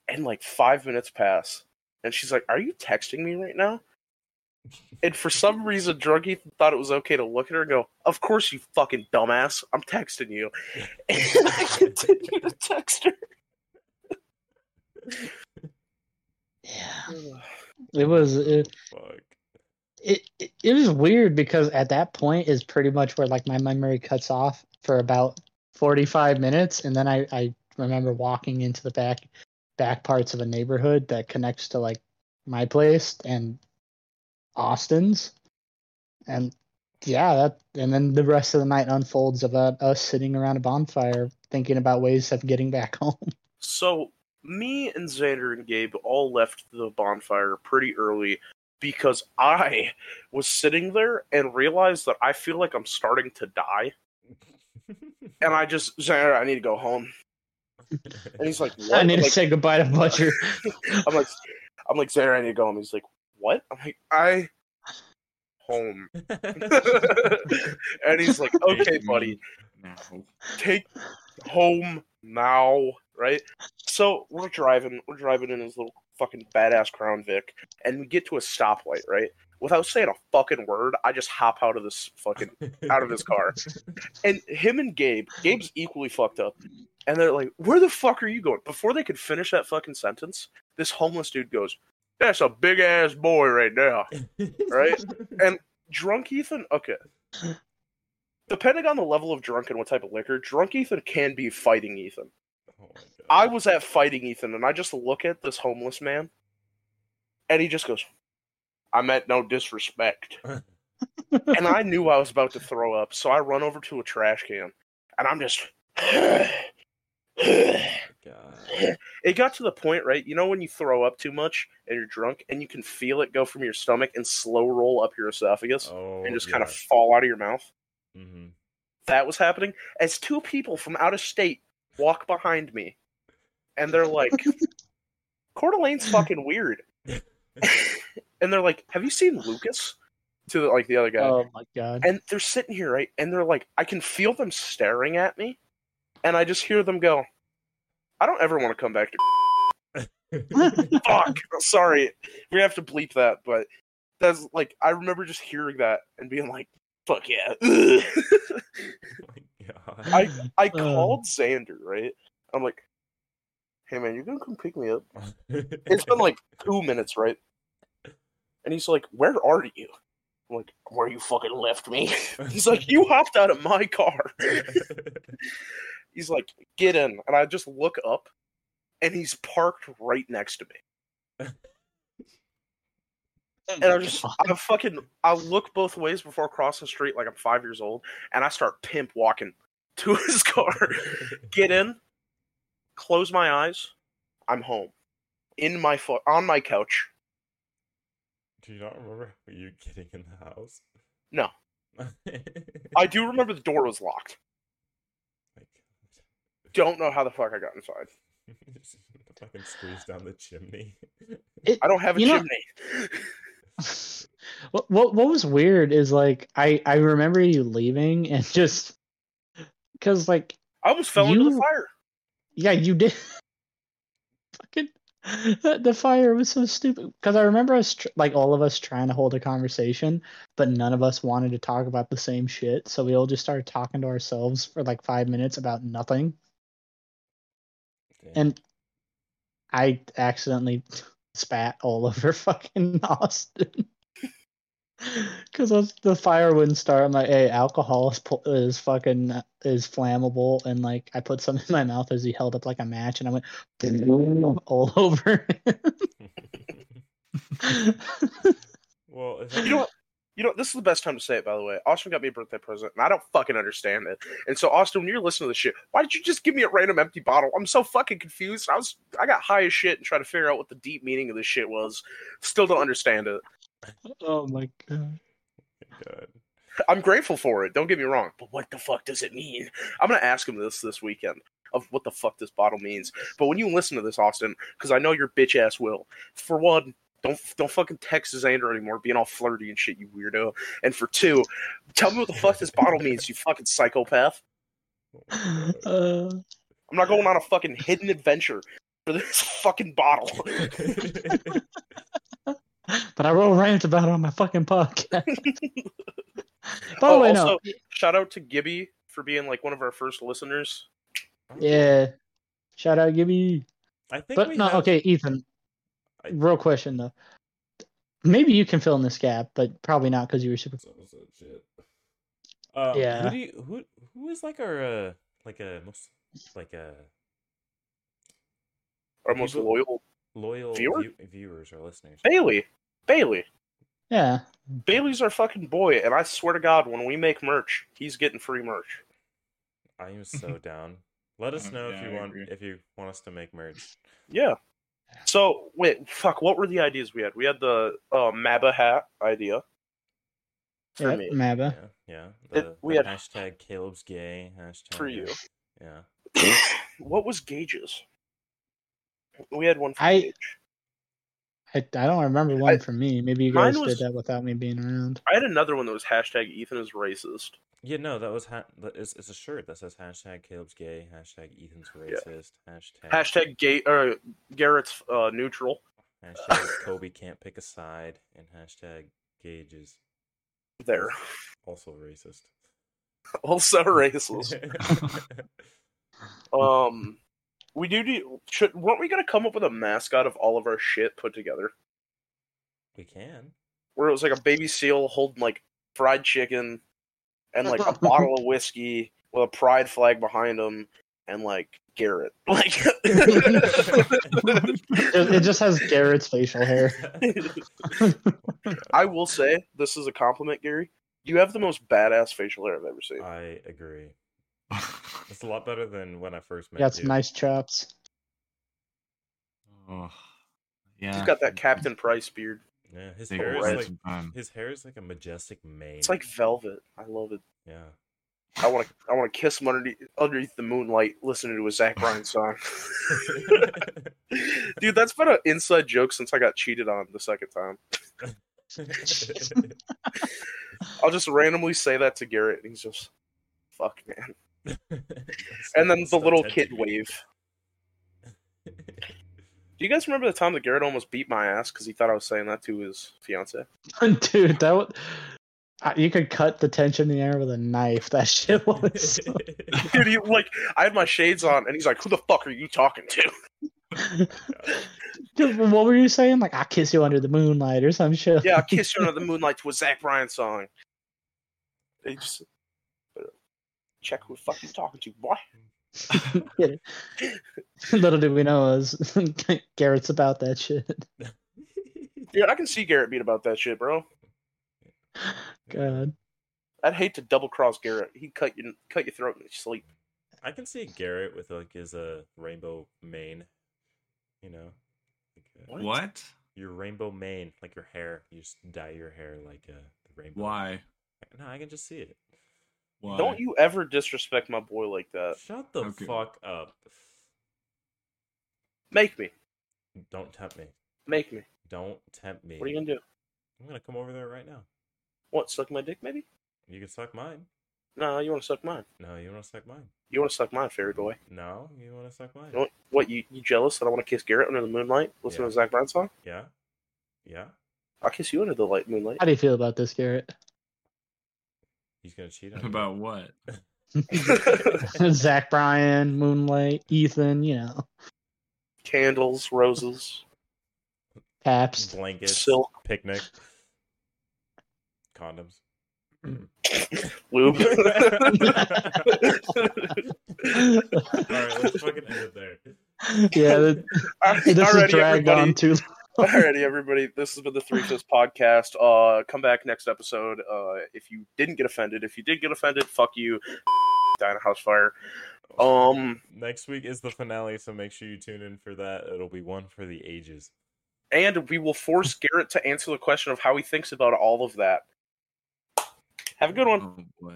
Speaker 1: and like five minutes pass, and she's like, "Are you texting me right now?" And for some reason, Drunk Ethan thought it was okay to look at her and go, "Of course, you fucking dumbass. I'm texting you." And I continue to text her.
Speaker 4: Yeah, it was. It,
Speaker 2: Fuck.
Speaker 4: it it it was weird because at that point is pretty much where like my memory cuts off for about 45 minutes and then I, I remember walking into the back back parts of a neighborhood that connects to like my place and Austin's and yeah that and then the rest of the night unfolds about uh, us sitting around a bonfire thinking about ways of getting back home
Speaker 1: So me and Xander and Gabe all left the bonfire pretty early because I was sitting there and realized that I feel like I'm starting to die. And I just Xander, I need to go home. And he's like, What?
Speaker 4: I need
Speaker 1: I'm
Speaker 4: to
Speaker 1: like,
Speaker 4: say goodbye to Butcher
Speaker 1: I'm like I'm like, Xander, I need to go home. He's like, What? I'm like, I home. and he's like, Okay, buddy.
Speaker 3: No.
Speaker 1: take home now, right? So we're driving, we're driving in his little fucking badass Crown Vic, and we get to a stoplight, right? Without saying a fucking word, I just hop out of this fucking out of his car. And him and Gabe, Gabe's equally fucked up. And they're like, Where the fuck are you going? Before they could finish that fucking sentence, this homeless dude goes, That's a big ass boy right now. Right? And drunk Ethan, okay. Depending on the level of drunk and what type of liquor, drunk Ethan can be fighting Ethan.
Speaker 2: Oh.
Speaker 1: I was at fighting Ethan, and I just look at this homeless man, and he just goes, "I meant no disrespect," and I knew I was about to throw up, so I run over to a trash can, and I'm just. It got to the point, right? You know when you throw up too much and you're drunk, and you can feel it go from your stomach and slow roll up your esophagus,
Speaker 2: Oh,
Speaker 1: and just
Speaker 2: yeah.
Speaker 1: kind of fall out of your mouth.
Speaker 2: hmm
Speaker 1: that was happening as two people from out of state walk behind me and they're like Coeur d'Alene's fucking weird and they're like have you seen lucas to the, like the other guy
Speaker 4: oh my god
Speaker 1: and they're sitting here right and they're like i can feel them staring at me and i just hear them go i don't ever want to come back to fuck sorry we have to bleep that but that's like i remember just hearing that and being like fuck yeah
Speaker 2: oh my God.
Speaker 1: I I
Speaker 4: Um.
Speaker 1: called Xander, right? I'm like, hey man, you gonna come pick me up? It's been like two minutes, right? And he's like, where are you? I'm like, where you fucking left me? He's like, you hopped out of my car. He's like, get in. And I just look up and he's parked right next to me. Oh and I'm just, I fucking, I look both ways before crossing the street like I'm five years old, and I start pimp walking to his car. Get in, close my eyes, I'm home, in my foot, on my couch.
Speaker 2: Do you not remember you getting in the house?
Speaker 1: No. I do remember the door was locked.
Speaker 2: God.
Speaker 1: Don't know how the fuck I got inside.
Speaker 2: Just fucking squeeze down the chimney.
Speaker 4: It,
Speaker 1: I don't have a
Speaker 4: You know-
Speaker 1: chimney.
Speaker 4: what, what what was weird is like I I remember you leaving and just because like
Speaker 1: I almost fell into the fire.
Speaker 4: yeah you did fucking the fire was so stupid because I remember us tr- like all of us trying to hold a conversation but none of us wanted to talk about the same shit so we all just started talking to ourselves for like five minutes about nothing
Speaker 2: Okay.
Speaker 4: and I accidentally spat all over fucking Austin. Because the fire wouldn't start. I'm like, hey, alcohol is, is fucking is flammable, and like I put some in my mouth as he held up like a match, and I went all over.
Speaker 2: well, if
Speaker 1: You know what? You know, this is the best time to say it, by the way. Austin got me a birthday present, and I don't fucking understand it. And so, Austin, when you're listening to this shit, why did you just give me a random empty bottle? I'm so fucking confused. I was, I got high as shit and tried to figure out what the deep meaning of this shit was. Still don't understand it.
Speaker 4: Oh my god!
Speaker 2: God.
Speaker 1: I'm grateful for it. Don't get me wrong, but what the fuck does it mean? I'm gonna ask him this this weekend of what the fuck this bottle means. But when you listen to this, Austin, because I know your bitch ass will. For one, don't don't fucking text Xander anymore, being all flirty and shit, you weirdo. And for two, tell me what the fuck this bottle means, you fucking psychopath.
Speaker 4: Uh,
Speaker 1: I'm not going on a fucking hidden adventure for this fucking bottle.
Speaker 4: but I will rant about it on my fucking podcast. By the
Speaker 1: Oh,
Speaker 4: way,
Speaker 1: also,
Speaker 4: no,
Speaker 1: shout out to Gibby for being like one of our first listeners.
Speaker 4: yeah. Shout out Gibby.
Speaker 2: I think
Speaker 4: But
Speaker 2: we
Speaker 4: no,
Speaker 2: have-
Speaker 4: okay, Ethan. Real question though. Maybe you can fill in this gap, but probably not because you were super.
Speaker 2: So, so shit. Um,
Speaker 4: Yeah.
Speaker 2: Who do you, who who is like our uh, like a most like a
Speaker 1: Our most loyal
Speaker 2: loyal
Speaker 1: Viewer?
Speaker 2: view, viewers or listeners?
Speaker 1: Bailey. Bailey.
Speaker 4: Yeah,
Speaker 1: Bailey's our fucking boy, and I swear to God, when we make merch, he's getting free merch.
Speaker 2: I am so down. Let us know if you
Speaker 3: I
Speaker 2: want
Speaker 3: agree.
Speaker 2: if you want us to make merch.
Speaker 1: Yeah. So wait, fuck. What were the ideas we had? We had the uh, Maba hat idea. For
Speaker 4: yeah,
Speaker 1: me,
Speaker 4: Maba.
Speaker 2: Yeah, yeah.
Speaker 1: It- we
Speaker 2: the
Speaker 1: had-
Speaker 2: hashtag Caleb's gay. Hashtag
Speaker 1: for you.
Speaker 2: Yeah.
Speaker 1: what was Gage's? We had one for
Speaker 4: I-
Speaker 1: Gage.
Speaker 4: I, I don't remember one
Speaker 1: I-
Speaker 4: from me. Maybe you guys
Speaker 1: was-
Speaker 4: did that without me being around.
Speaker 1: I had another one that was hashtag Ethan is racist.
Speaker 2: Yeah, no, that was ha- that is it's a shirt that says hashtag Caleb's gay. Hashtag Ethan's racist. Hashtag
Speaker 1: Hashtag gay or Garrett's uh, neutral.
Speaker 2: hashtag Kobe can't pick a side, and hashtag Gage is
Speaker 1: There.
Speaker 2: also racist.
Speaker 1: Also racist. Um, we do. do should weren't we gonna come up with a mascot of all of our shit put together?
Speaker 2: we can.
Speaker 1: Where it was like a baby seal holding like fried chicken and like a bottle of whiskey with a pride flag behind him and like Garrett. Like
Speaker 4: It, it just has Garrett's facial hair.
Speaker 1: I will say this is a compliment, Gary. You have the most badass facial hair I've ever seen.
Speaker 2: I agree. It's a lot better than when I first met
Speaker 4: Got some
Speaker 2: you.
Speaker 4: nice chops.
Speaker 3: oh, yeah.
Speaker 1: He's got that Captain Price beard.
Speaker 2: Yeah, his hair
Speaker 3: it
Speaker 2: is
Speaker 1: right.
Speaker 2: like
Speaker 3: some
Speaker 2: his hair is like a majestic mane.
Speaker 1: It's like velvet. I love it.
Speaker 2: yeah.
Speaker 1: I want to. I want to kiss him underneath underneath the moonlight, listening to a Zach Bryan song. Dude, that's been an inside joke since I got cheated on the second time. I'll just randomly say that to Garrett, and he's just, "Fuck, man." And then the little kid wave. Do you guys remember the time that Garrett almost beat my ass because he thought I was saying that to his fiance?
Speaker 4: Dude, that uh, You could cut the tension in the air with a knife. That shit was.
Speaker 1: Dude, he, like I had my shades on, and he's like, "Who the fuck are you talking to?"
Speaker 4: Dude, what were you saying? Like, I kiss you under the moonlight or some shit.
Speaker 1: Yeah, I kissed you under the moonlight to a Zach Bryan song. Just check who the fuck you talking to, boy.
Speaker 4: Little did we know is Garrett's about that shit.
Speaker 1: Dude, I can see Garrett beat about that shit, bro.
Speaker 4: God.
Speaker 1: I'd hate to double cross Garrett. He'd cut you cut your throat in your sleep.
Speaker 2: I can see Garrett with like his uh, rainbow mane. You know, like, uh,
Speaker 3: What?
Speaker 2: your rainbow mane, like your hair. You just dye your hair like uh, the rainbow.
Speaker 3: Why?
Speaker 2: No, I can just see it.
Speaker 3: Why?
Speaker 1: Don't you ever disrespect my boy like that.
Speaker 2: Shut the
Speaker 3: Okay.
Speaker 2: fuck up.
Speaker 1: Make me.
Speaker 2: Don't tempt me.
Speaker 1: Make me.
Speaker 2: Don't tempt me.
Speaker 1: What are you gonna do?
Speaker 2: I'm gonna come over there right now.
Speaker 1: What, suck my dick maybe?
Speaker 2: You can suck mine.
Speaker 1: No, you wanna suck mine.
Speaker 2: No, you want to suck mine.
Speaker 1: You wanna suck mine, fairy boy.
Speaker 2: No, you want to suck mine.
Speaker 1: You want, what, you, you jealous that I wanna kiss Garrett under the moonlight? Listen
Speaker 2: Yeah.
Speaker 1: to Zach Bryan song?
Speaker 2: Yeah, yeah.
Speaker 1: I'll kiss you under the light moonlight.
Speaker 4: How do you feel about this, Garrett?
Speaker 2: He's gonna cheat on you.
Speaker 3: About what?
Speaker 4: Zach Bryan, Moonlight, Ethan, you know.
Speaker 1: candles, roses,
Speaker 4: Taps.
Speaker 2: Blankets,
Speaker 1: silk,
Speaker 2: picnic, condoms.
Speaker 1: lube.
Speaker 2: All right, let's fucking end it there.
Speaker 4: Yeah, that, this
Speaker 1: Alrighty,
Speaker 4: is dragged
Speaker 1: everybody.
Speaker 4: on too.
Speaker 1: Alrighty, everybody. This has been the Three Fifths podcast. Uh, come back next episode. Uh, if you didn't get offended, if you did get offended, fuck you. Die in a house fire. Um,
Speaker 2: Next week is the finale, so make sure you tune in for that. It'll be one for the ages.
Speaker 1: and we will force Garrett to answer the question of how he thinks about all of that. Have a good one.
Speaker 5: Oh boy.